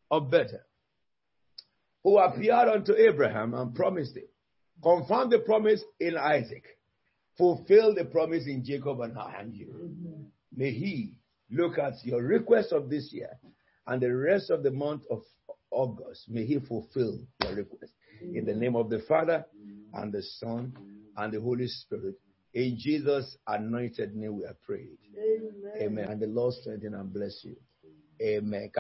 of Bethel, who appeared unto Abraham and promised him, confirm the promise in Isaac, fulfill the promise in Jacob and you. May he look at your request of this year and the rest of the month of August. May he fulfill your request. In the name of the Father and the Son and the Holy Spirit. In Jesus' anointed name we are prayed. Amen. Amen. And the Lord strengthen and bless you. Amen.